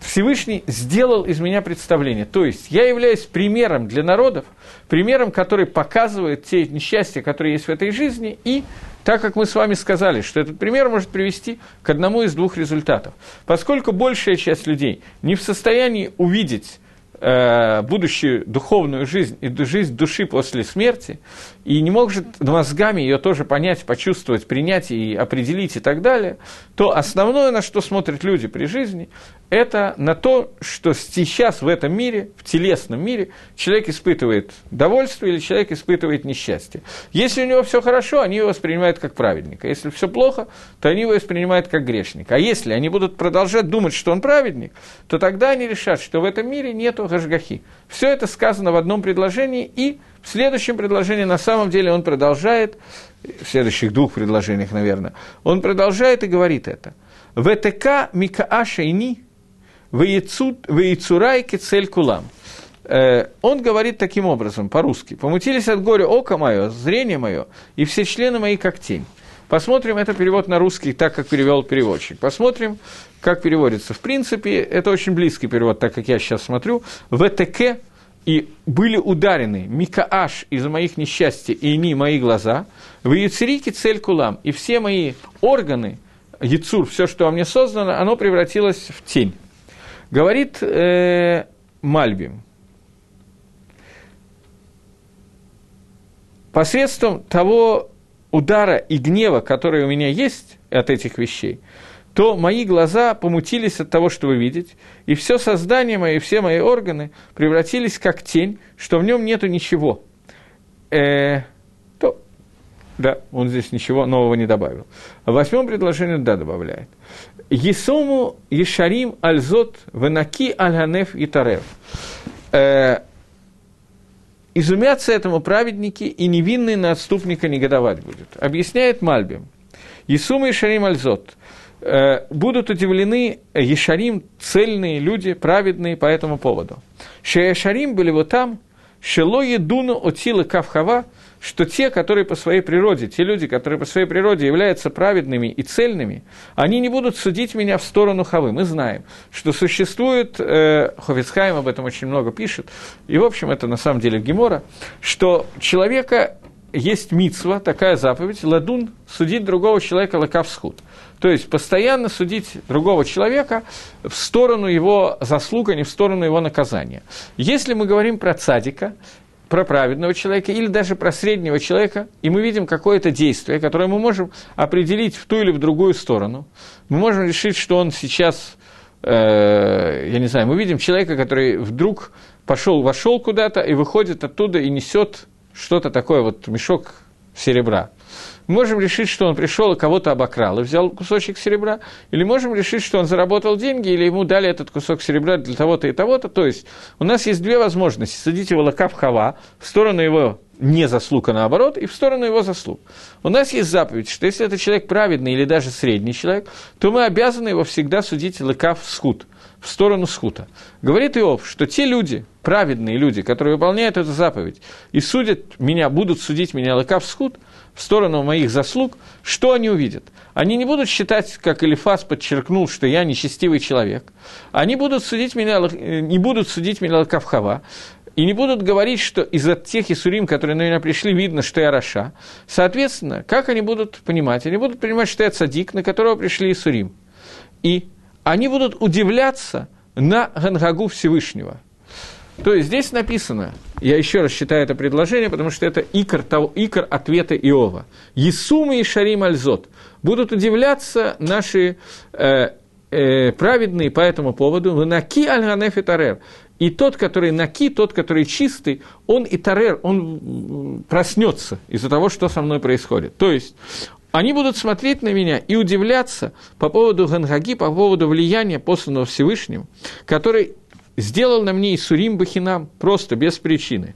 A: Всевышний сделал из меня представление. То есть я являюсь примером для народов, примером, который показывает те несчастья, которые есть в этой жизни, и так как мы с вами сказали, что этот пример может привести к одному из двух результатов. Поскольку большая часть людей не в состоянии увидеть э, будущую духовную жизнь и жизнь души после смерти, и не может мозгами ее тоже понять, почувствовать, принять и определить и так далее, то основное, на что смотрят люди при жизни, это на то, что сейчас в этом мире, в телесном мире, человек испытывает довольство или человек испытывает несчастье. Если у него все хорошо, они его воспринимают как праведника. Если все плохо, то они его воспринимают как грешника. А если они будут продолжать думать, что он праведник, то тогда они решат, что в этом мире нету гашгахи. Все это сказано в одном предложении, и в следующем предложении на самом деле он продолжает, в следующих двух предложениях, наверное, он продолжает и говорит это. ВТК Микааша Ини Ваицурайки цель кулам. Э, он говорит таким образом, по-русски. «Помутились от горя око мое, зрение мое, и все члены мои, как тень». Посмотрим, это перевод на русский, так как перевел переводчик. Посмотрим, как переводится. В принципе, это очень близкий перевод, так как я сейчас смотрю. ВТК и были ударены. Микааш из моих несчастья и не мои глаза, в Яцерики цель кулам, и все мои органы, Яцур, все, что во мне создано, оно превратилось в тень. Говорит э, Мальбим, посредством того удара и гнева, который у меня есть от этих вещей, то мои глаза помутились от того, что вы видите, и все создание мое, все мои органы превратились как тень, что в нем нету ничего. Э, то, да, он здесь ничего нового не добавил. В восьмом предложении да добавляет. Есому Ешарим Альзот Венаки Альганеф и Тарев. Э, изумятся этому праведники, и невинный на отступника негодовать будет. Объясняет Мальбим. Есума Ешарим Альзот – будут удивлены Ешарим, цельные люди, праведные по этому поводу. Шеешарим были вот там, Шело едуну от силы Кавхава, что те, которые по своей природе, те люди, которые по своей природе являются праведными и цельными, они не будут судить меня в сторону Хавы. Мы знаем, что существует, э, Ховицхайм об этом очень много пишет, и, в общем, это на самом деле Гемора, что человека есть мицва, такая заповедь, ладун, судить другого человека лакавсхуд. То есть постоянно судить другого человека в сторону его заслуг, а не в сторону его наказания. Если мы говорим про цадика, про праведного человека или даже про среднего человека, и мы видим какое-то действие, которое мы можем определить в ту или в другую сторону, мы можем решить, что он сейчас, э, я не знаю, мы видим человека, который вдруг пошел, вошел куда-то и выходит оттуда и несет что-то такое, вот мешок серебра можем решить, что он пришел и кого-то обокрал и взял кусочек серебра, или можем решить, что он заработал деньги, или ему дали этот кусок серебра для того-то и того-то. То есть у нас есть две возможности. Садить его лака в хава, в сторону его не заслуг, а наоборот, и в сторону его заслуг. У нас есть заповедь, что если это человек праведный или даже средний человек, то мы обязаны его всегда судить лыкав схуд, в сторону схута. Говорит Иов, что те люди, праведные люди, которые выполняют эту заповедь и судят меня, будут судить меня лыкав схуд, в сторону моих заслуг, что они увидят? Они не будут считать, как Элифас подчеркнул, что я нечестивый человек. Они будут судить меня, не будут судить меня Кавхава, и не будут говорить, что из-за тех Исурим, которые на меня пришли, видно, что я Раша. Соответственно, как они будут понимать? Они будут понимать, что я Цадик, на которого пришли Исурим. И они будут удивляться на Гангагу Всевышнего – то есть здесь написано, я еще раз считаю это предложение, потому что это икор, того, икор ответа Иова. Есумы и Шарим Альзот. Будут удивляться наши э, э, праведные по этому поводу. Наки аль-ганеф и тарер. И тот, который наки, тот, который чистый, он и тарер, он проснется из-за того, что со мной происходит. То есть они будут смотреть на меня и удивляться по поводу Гангаги, по поводу влияния посланного Всевышним, который сделал на мне Исурим Бахинам, просто без причины.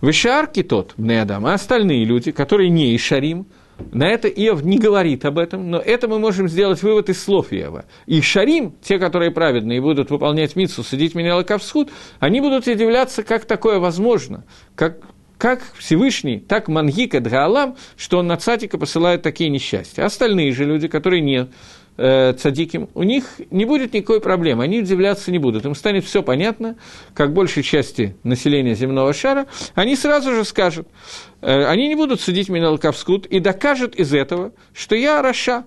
A: Вышарки тот, Бнеадам, а остальные люди, которые не Ишарим, на это Иов не говорит об этом, но это мы можем сделать вывод из слов Иова. И Шарим, те, которые праведные, будут выполнять митсу, судить меня лаковсхуд, они будут удивляться, как такое возможно, как, как Всевышний, так Мангика Дгаалам, что он на цатика посылает такие несчастья. Остальные же люди, которые не э, цадиким, у них не будет никакой проблемы, они удивляться не будут. Им станет все понятно, как большей части населения земного шара, они сразу же скажут, э, они не будут судить меня лаковскут и докажут из этого, что я Раша,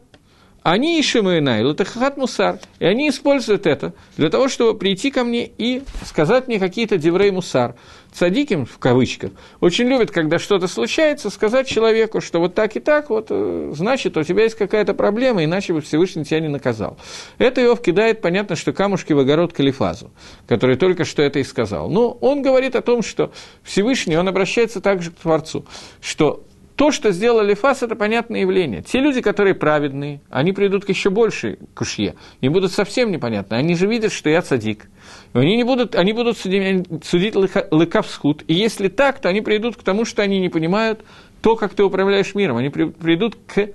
A: Они Ишимаинай, Латахат Мусар, и они используют это для того, чтобы прийти ко мне и сказать мне какие-то деврей Мусар. Цадиким, в кавычках, очень любят, когда что-то случается, сказать человеку, что вот так и так, вот, э, значит, у тебя есть какая-то проблема, иначе бы Всевышний тебя не наказал. Это Иов кидает, понятно, что камушки в огород Калифазу, который только что это и сказал. Но он говорит о том, что Всевышний, он обращается также к Творцу, что то, что сделал Элифас, это понятное явление. Те люди, которые праведные, они придут к еще большей кушье. Им будут совсем непонятны. Они же видят, что я цадик. Они, не будут, они будут судить, судить לכף זכות. И если так, то они придут к тому, что они не понимают то, как ты управляешь миром. Они придут к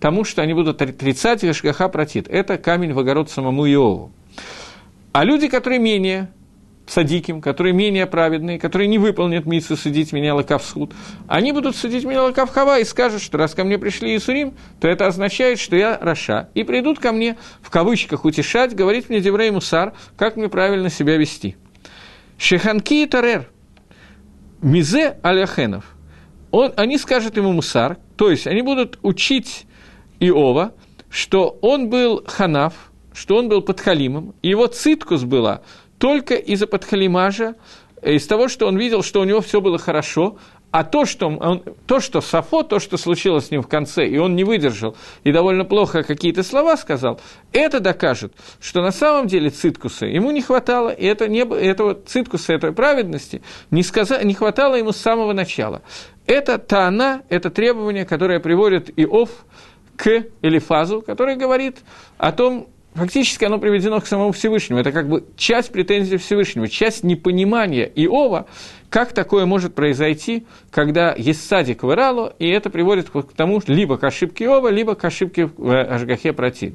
A: тому, что они будут отрицать השגחה פרטית. Это камень в огород самому Иову. А люди, которые менее צדיקים, которые менее праведные, которые не выполнят мицву судить меня לכף זכות, они будут судить меня לכף חובה и скажут, что раз ко мне пришли ייסורים, то это означает, что я רשע, и придут ко мне, в кавычках, утешать, говорить мне דברי מוסר, как мне правильно себя вести. Шеханки и Тарер, Мизе Аляхенов, он, они скажут ему Мусар, то есть они будут учить Иова, что он был ханав, что он был подхалимом, его циткус была – только из-за подхалимажа, э, из того, что он видел, что у него все было хорошо, а то, что, он, то, что Сафо, то, что случилось с ним в конце, и он не выдержал, и довольно плохо какие-то слова сказал, это докажет, что на самом деле циткуса ему не хватало, и это не, этого циткуса, этой праведности не, сказа, не хватало ему с самого начала. Это Таана, это требование, которое приводит Иов к Элифазу, который говорит о том, фактически оно приведено к самому Всевышнему. Это как бы часть претензий Всевышнего, часть непонимания Иова, как такое может произойти, когда есть садик в Иралу, и это приводит к тому, либо к ошибке Иова, либо к ошибке в Ашгахе против.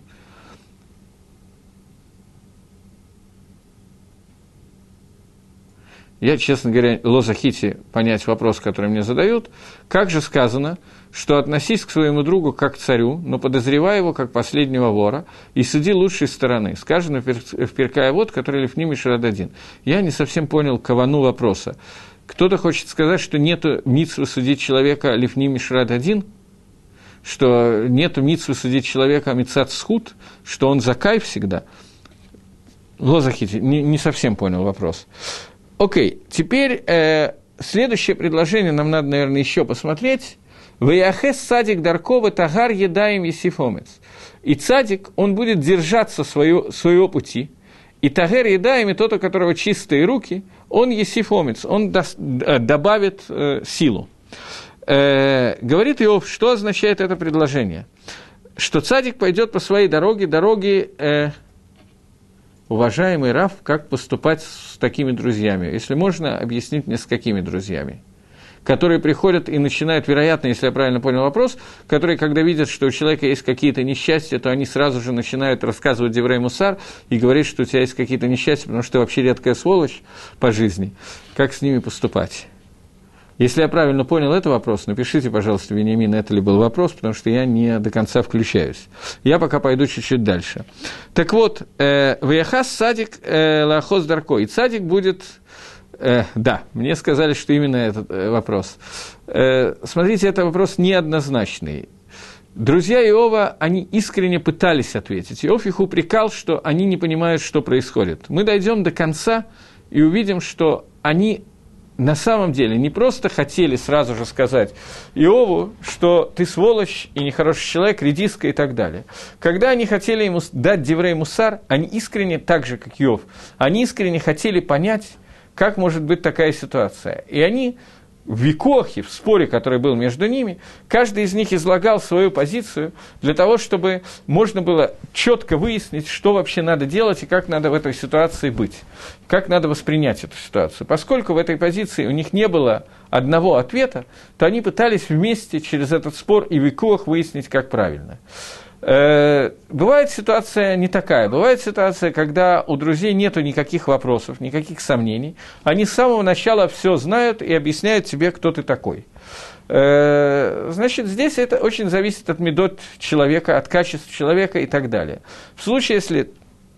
A: Я, честно говоря, лозахити понять вопрос, который мне задают. Как же сказано, что относись к своему другу как к царю, но подозревай его как последнего вора, и суди лучшей стороны. Сказано в Перкая вот, который Лифним и Шрададин. Я не совсем понял кавану вопроса. Кто-то хочет сказать, что нету митсвы судить человека Лифним и Шрададин, что нету митсвы судить человека Мицат Схуд, что он за кайф всегда. Лозахити, не, не совсем понял вопрос. Окей, теперь э, следующее предложение нам надо, наверное, еще посмотреть. Ваяхес садик Даркова Тагар едаем Есифомец. И цадик, он будет держаться свое, своего пути. И Тагер едаем, и тот, у которого чистые руки, он Есифомец, он даст, э, добавит э, силу. Э, говорит Иов, что означает это предложение? Что цадик пойдет по своей дороге, дороге э, уважаемый Раф, как поступать с такими друзьями? Если можно, объяснить мне, с какими друзьями? Которые приходят и начинают, вероятно, если я правильно понял вопрос, которые, когда видят, что у человека есть какие-то несчастья, то они сразу же начинают рассказывать Деврей Мусар и говорить, что у тебя есть какие-то несчастья, потому что ты вообще редкая сволочь по жизни. Как с ними поступать? Если я правильно понял этот вопрос, напишите, пожалуйста, Вениамин, это ли был вопрос, потому что я не до конца включаюсь. Я пока пойду чуть-чуть дальше. Так вот, э, Ваяхас садик э, лахоз дарко. И садик будет... Э, да, мне сказали, что именно этот э, вопрос. Э, смотрите, это вопрос неоднозначный. Друзья Иова, они искренне пытались ответить. Иов их упрекал, что они не понимают, что происходит. Мы дойдем до конца и увидим, что они на самом деле не просто хотели сразу же сказать Иову, что ты сволочь и нехороший человек, редиска и так далее. Когда они хотели ему дать Деврей Мусар, они искренне, так же как Иов, они искренне хотели понять, как может быть такая ситуация. И они в Викохе, в споре, который был между ними, каждый из них излагал свою позицию для того, чтобы можно было четко выяснить, что вообще надо делать и как надо в этой ситуации быть, как надо воспринять эту ситуацию. Поскольку в этой позиции у них не было одного ответа, то они пытались вместе через этот спор и Викох выяснить, как правильно. Э, бывает ситуация не такая. Бывает ситуация, когда у друзей нет никаких вопросов, никаких сомнений. Они с самого начала все знают и объясняют тебе, кто ты такой. Э, значит, здесь это очень зависит от медот человека, от качества человека и так далее. В случае, если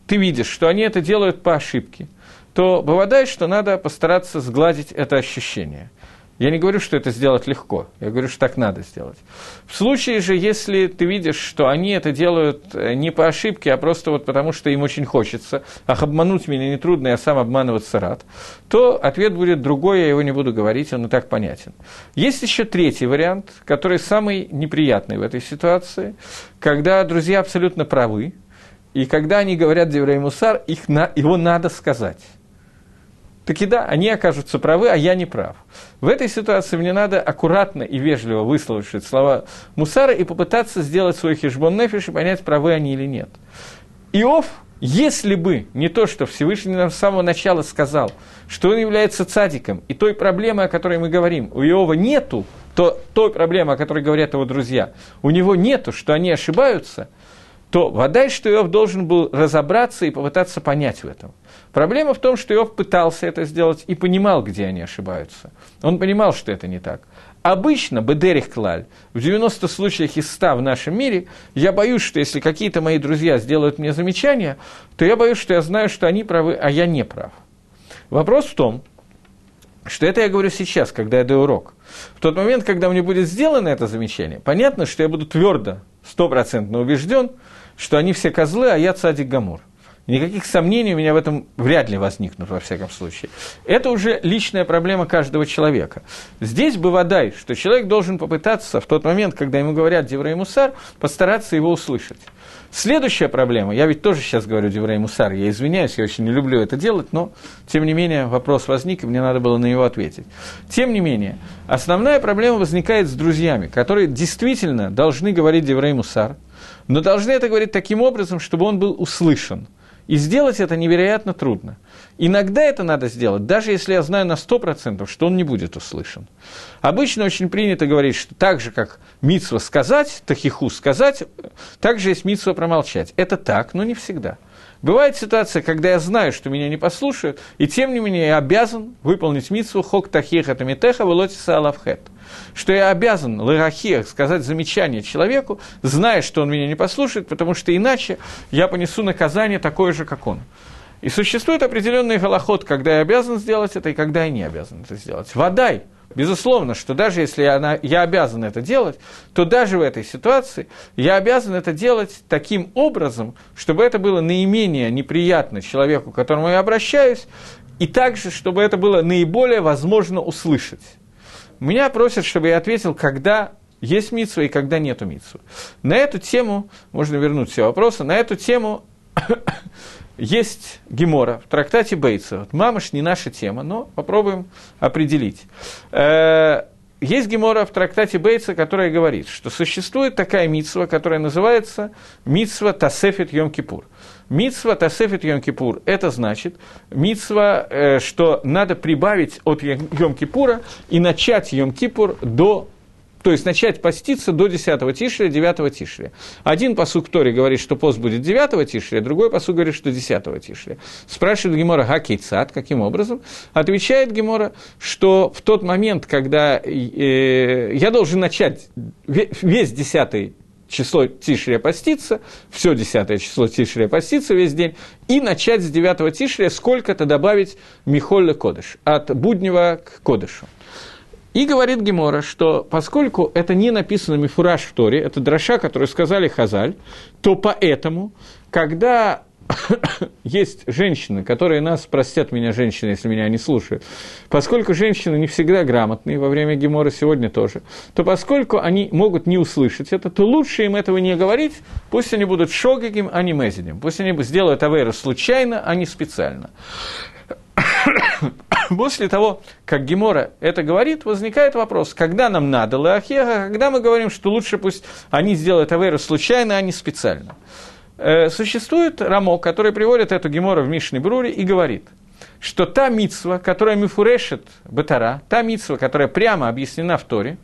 A: ты видишь, что они это делают по ошибке, то бывает, что надо постараться сгладить это ощущение. Я не говорю, что это сделать легко, я говорю, что так надо сделать. В случае же, если ты видишь, что они это делают э, не по ошибке, а просто вот потому, что им очень хочется, ах, обмануть меня нетрудно, я сам обманываться рад, то ответ будет другой, я его не буду говорить, он и так понятен. Есть еще третий вариант, который самый неприятный в этой ситуации, когда друзья абсолютно правы, и когда они говорят Деврей Мусар, их на, его надо сказать таки да, они окажутся правы, а я не прав. В этой ситуации мне надо аккуратно и вежливо выслушать слова Мусара и попытаться сделать свой хешбон нефиш и понять, правы они или нет. Иов, если бы не то, что Всевышний нам с самого начала сказал, что он является цадиком, и той проблемы, о которой мы говорим, у Иова нету, то той проблемы, о которой говорят его друзья, у него нету, что они ошибаются, то вода, что Иов должен был разобраться и попытаться понять в этом – Проблема в том, что Иов пытался это сделать и понимал, где они ошибаются. Он понимал, что это не так. Обычно, бедерих клаль, в 90 случаях из 100 в нашем мире, я боюсь, что если какие-то мои друзья сделают мне замечания, то я боюсь, что я знаю, что они правы, а я не прав. Вопрос в том, что это я говорю сейчас, когда я даю урок. В тот момент, когда мне будет сделано это замечание, понятно, что я буду твердо, стопроцентно убежден, что они все козлы, а я צדיק גמור – Никаких сомнений у меня в этом вряд ли возникнут, во всяком случае. Это уже личная проблема каждого человека. Здесь בוודאי, что человек должен попытаться в тот момент, когда ему говорят דברי מוסר, постараться его услышать. Следующая проблема, я ведь тоже сейчас говорю דברי מוסר, я извиняюсь, я очень не люблю это делать, но, тем не менее, вопрос возник, и мне надо было на него ответить. Тем не менее, основная проблема возникает с друзьями, которые действительно должны говорить דברי מוסר, но должны это говорить таким образом, чтобы он был услышан – и сделать это невероятно трудно. Иногда это надо сделать, даже если я знаю на 100%, что он не будет услышан. Обычно очень принято говорить, что так же, как митсва сказать, тахиху сказать, так же есть митсва промолчать. Это так, но не всегда. Бывает ситуация, когда я знаю, что меня не послушают, и тем не менее я обязан выполнить митсву хок тахиха тамитеха велотиса алавхет что я обязан лырахиях сказать замечание человеку, зная, что он меня не послушает, потому что иначе я понесу наказание такое же, как он. И существует определенный голоход, когда я обязан сделать это и когда я не обязан это сделать. Водай, безусловно, что даже если я, я обязан это делать, то даже в этой ситуации я обязан это делать таким образом, чтобы это было наименее неприятно человеку, к которому я обращаюсь, и также, чтобы это было наиболее возможно услышать. Меня просят, чтобы я ответил, когда есть митсва и когда нету митсва. На эту тему, можно вернуть все вопросы, на эту тему есть Гемора в трактате Бейтса. Вот мамаш не наша тема, но попробуем определить. Э, есть Гемора в трактате Бейтса, которая говорит, что существует такая митсва, которая называется митсва Тасефет Йом-Кипур. Митсва Тасефет Йом-Кипур – это значит митсва, э, что надо прибавить от Йом-Кипура и начать Йом-Кипур до то есть начать поститься до 10 Тишрия, 9 Тишрия. Один посук Тори говорит, что пост будет 9 Тишрия, другой посук говорит, что 10 Тишрия. Спрашивает Гемора Хакейцат, каким образом? Отвечает Гемора, что в тот момент, когда э, я должен начать весь 10 число Тишрия поститься, все десятое число Тишрия поститься весь день, и начать с 9 Тишрия сколько-то добавить Михолля Кодыш, от буднего к Кодышу. И говорит Гемора, что поскольку это не написано Мифураж в Торе, это дроша, которую сказали Хазаль, то поэтому, когда есть женщины, которые нас, простят меня женщины, если меня не слушают, поскольку женщины не всегда грамотные, во время Гемора сегодня тоже, то поскольку они могут не услышать это, то лучше им этого не говорить, пусть они будут шогагим, а не мезидем, пусть они сделают авейру случайно, а не специально. После того, как Гемора это говорит, возникает вопрос, когда нам надо Леахеха, когда мы говорим, что лучше пусть они сделают Аверу случайно, а не специально. Э, существует Рамо, который приводит эту Гемору в Мишной Бруре и говорит, что та митсва, которая мифурешит Батара, та митсва, которая прямо объяснена в Торе,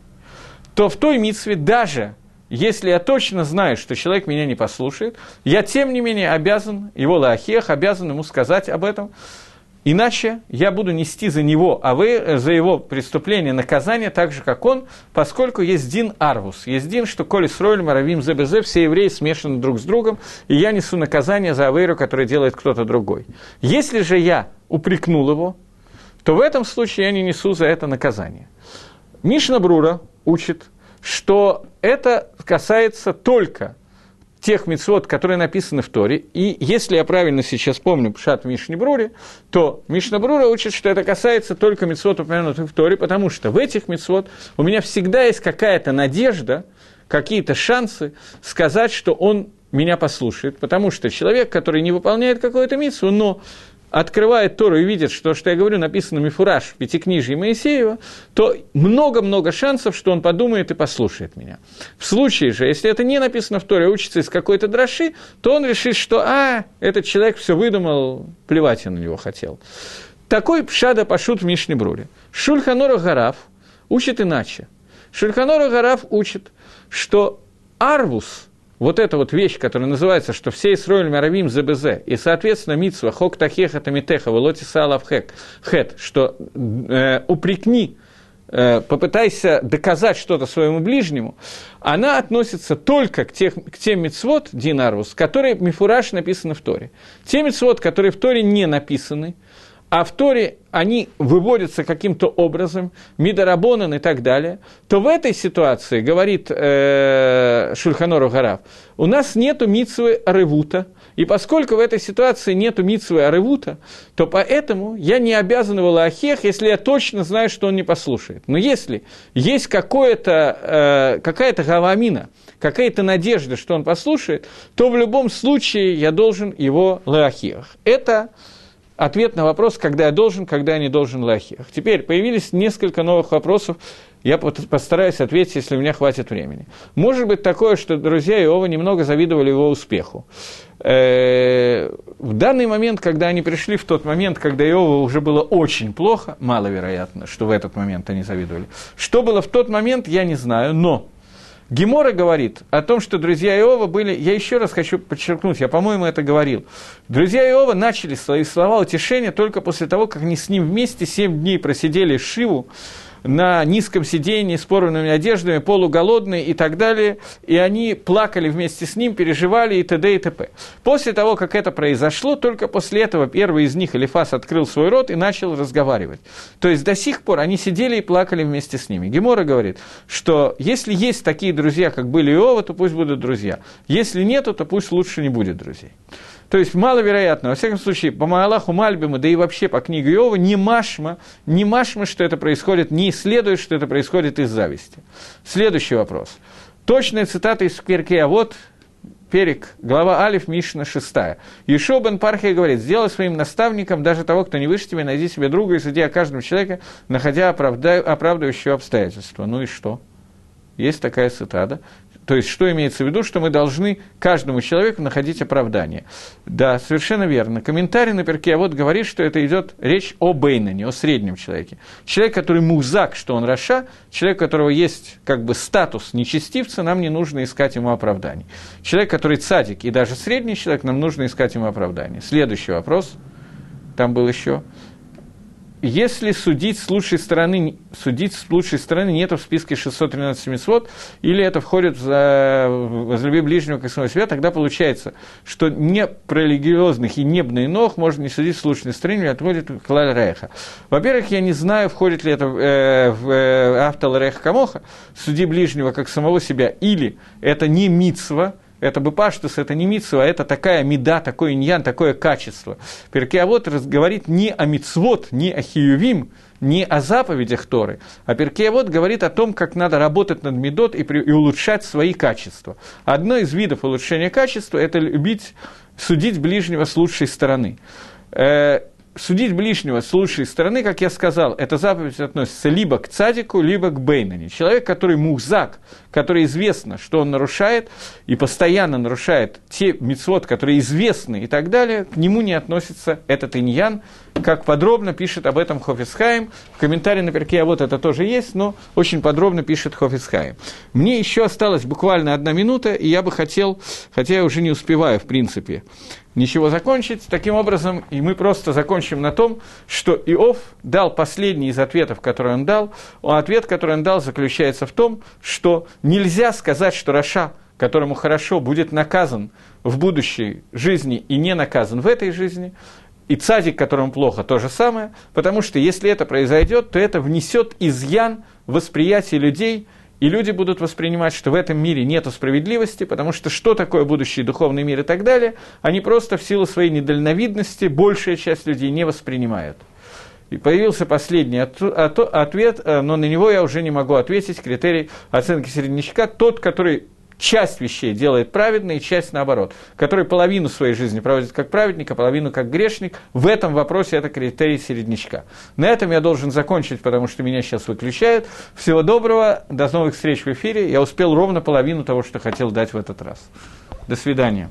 A: то в той митсве даже если я точно знаю, что человек меня не послушает, я тем не менее обязан, его лахех, обязан ему сказать об этом, Иначе я буду нести за него, а вы э, за его преступление наказание так же, как он, поскольку есть Дин Арвус. Есть Дин, что Коли Сройль, Маравим, ЗБЗ, все евреи смешаны друг с другом, и я несу наказание за Авейру, которое делает кто-то другой. Если же я упрекнул его, то в этом случае я не несу за это наказание. Мишна Брура учит, что это касается только тех мецвод, которые написаны в Торе. И если я правильно сейчас помню Пшат Мишни Брури, то Мишна Брура учит, что это касается только мецвод, упомянутых в Торе, потому что в этих мецвод у меня всегда есть какая-то надежда, какие-то шансы сказать, что он меня послушает, потому что человек, который не выполняет какую-то миссу, но открывает Тору и видит, что, что я говорю, написано Мифураж в Пятикнижии Моисеева, то много-много шансов, что он подумает и послушает меня. В случае же, если это не написано в Торе, а учится из какой-то дроши, то он решит, что, а, этот человек все выдумал, плевать я на него хотел. Такой пшада пашут в Мишне Бруре. Шульханора Гараф учит иначе. Шульханора Гараф учит, что арвус – вот эта вот вещь, которая называется, что все Исроиль Маравим ЗБЗ, и, соответственно, Митсва Хок Тахеха Тамитеха Волоти Салав Хек, Хет, что э, упрекни, э, попытайся доказать что-то своему ближнему, она относится только к, тех, к тем мицвод, Динарвус, которые мифураж написаны в Торе. Те мицвод, которые в Торе не написаны – а в Торе они выводятся каким-то образом, Мидарабонан и так далее, то в этой ситуации, говорит э, Шульханору Гарав, у нас нету митсвы Аревута, и поскольку в этой ситуации нету митсвы Аревута, то поэтому я не обязан его Лахех, если я точно знаю, что он не послушает. Но если есть какое-то, э, какая-то гавамина, какая-то надежда, что он послушает, то в любом случае я должен его Лахех. Это ответ на вопрос, когда я должен, когда я не должен лахиях. Теперь появились несколько новых вопросов, я постараюсь ответить, если у меня хватит времени. Может быть такое, что друзья Иова немного завидовали его успеху. Э, в данный момент, когда они пришли, в тот момент, когда Иова уже было очень плохо, маловероятно, что в этот момент они завидовали. Что было в тот момент, я не знаю, но Гемора говорит о том, что друзья Иова были, я еще раз хочу подчеркнуть, я, по-моему, это говорил. Друзья Иова начали свои слова утешения только после того, как они с ним вместе семь дней просидели Шиву, на низком сидении с порванными одеждами, полуголодные и так далее, и они плакали вместе с ним, переживали и т.д. и т.п. После того, как это произошло, только после этого первый из них, Элифас, открыл свой рот и начал разговаривать. То есть до сих пор они сидели и плакали вместе с ними. Гемора говорит, что если есть такие друзья, как были Иова, то пусть будут друзья. Если нету, то пусть лучше не будет друзей. То есть маловероятно, во всяком случае, по Маалаху Мальбиму, да и вообще по книге Иова, не машма, не машма, что это происходит, не исследует, что это происходит из зависти. Следующий вопрос. Точная цитата из Перке, а вот Перек, глава Алиф, Мишна, шестая. Ешо бен Пархия говорит, сделай своим наставником даже того, кто не выше тебя, найди себе друга и суди о каждом человеке, находя оправдывающего обстоятельства. Ну и что? Есть такая цитата. То есть, что имеется в виду, что мы должны каждому человеку находить оправдание. Да, совершенно верно. Комментарий на перке, а вот говорит, что это идет речь о Бейнане, о среднем человеке. Человек, который музак, что он Раша, человек, у которого есть как бы статус нечестивца, нам не нужно искать ему оправданий. Человек, который цадик и даже средний человек, нам нужно искать ему оправдание. Следующий вопрос. Там был еще если судить с лучшей стороны, судить с лучшей стороны нету в списке 613 митцвот, или это входит в возлюби ближнего как самого себя, тогда получается, что не про религиозных и небный ног можно не судить с лучшей стороны, отводит Клаль Рейха. Во-первых, я не знаю, входит ли это э, в э, автор Рейха Камоха, суди ближнего как самого себя, или это не мицва, это бы паштус, это не митсва, это такая меда, такой иньян, такое качество. Перкеавод говорит не о мицвод, не о хиювим, не о заповедях Торы, а Перкеавод говорит о том, как надо работать над медот и, при, и улучшать свои качества. Одно из видов улучшения качества – это любить, судить ближнего с лучшей стороны. Э, судить ближнего с лучшей стороны, как я сказал, эта заповедь относится либо к цадику, либо к бейнани. Человек, который мухзак, который известно, что он нарушает, и постоянно нарушает те мицвод, которые известны и так далее, к нему не относится этот иньян, как подробно пишет об этом Хофисхайм. В комментарии на перке, а вот это тоже есть, но очень подробно пишет Хофисхайм. Мне еще осталось буквально одна минута, и я бы хотел, хотя я уже не успеваю, в принципе, ничего закончить. Таким образом, и мы просто закончим на том, что Иов дал последний из ответов, который он дал. Ответ, который он дал, заключается в том, что нельзя сказать, что Раша, которому хорошо, будет наказан в будущей жизни и не наказан в этой жизни. И цадик, которому плохо, то же самое, потому что если это произойдет, то это внесет изъян в восприятие людей, и люди будут воспринимать, что в этом мире нет справедливости, потому что что такое будущий духовный мир и так далее, они просто в силу своей недальновидности большая часть людей не воспринимают. И появился последний от, от, ответ, э, но на него я уже не могу ответить. Критерий оценки среднячка тот, который часть вещей делает праведно, и часть наоборот, который половину своей жизни проводит как праведник, а половину как грешник. В этом вопросе это критерий середнячка. На этом я должен закончить, потому что меня сейчас выключают. Всего доброго, до новых встреч в эфире. Я успел ровно половину того, что хотел дать в этот раз. До свидания.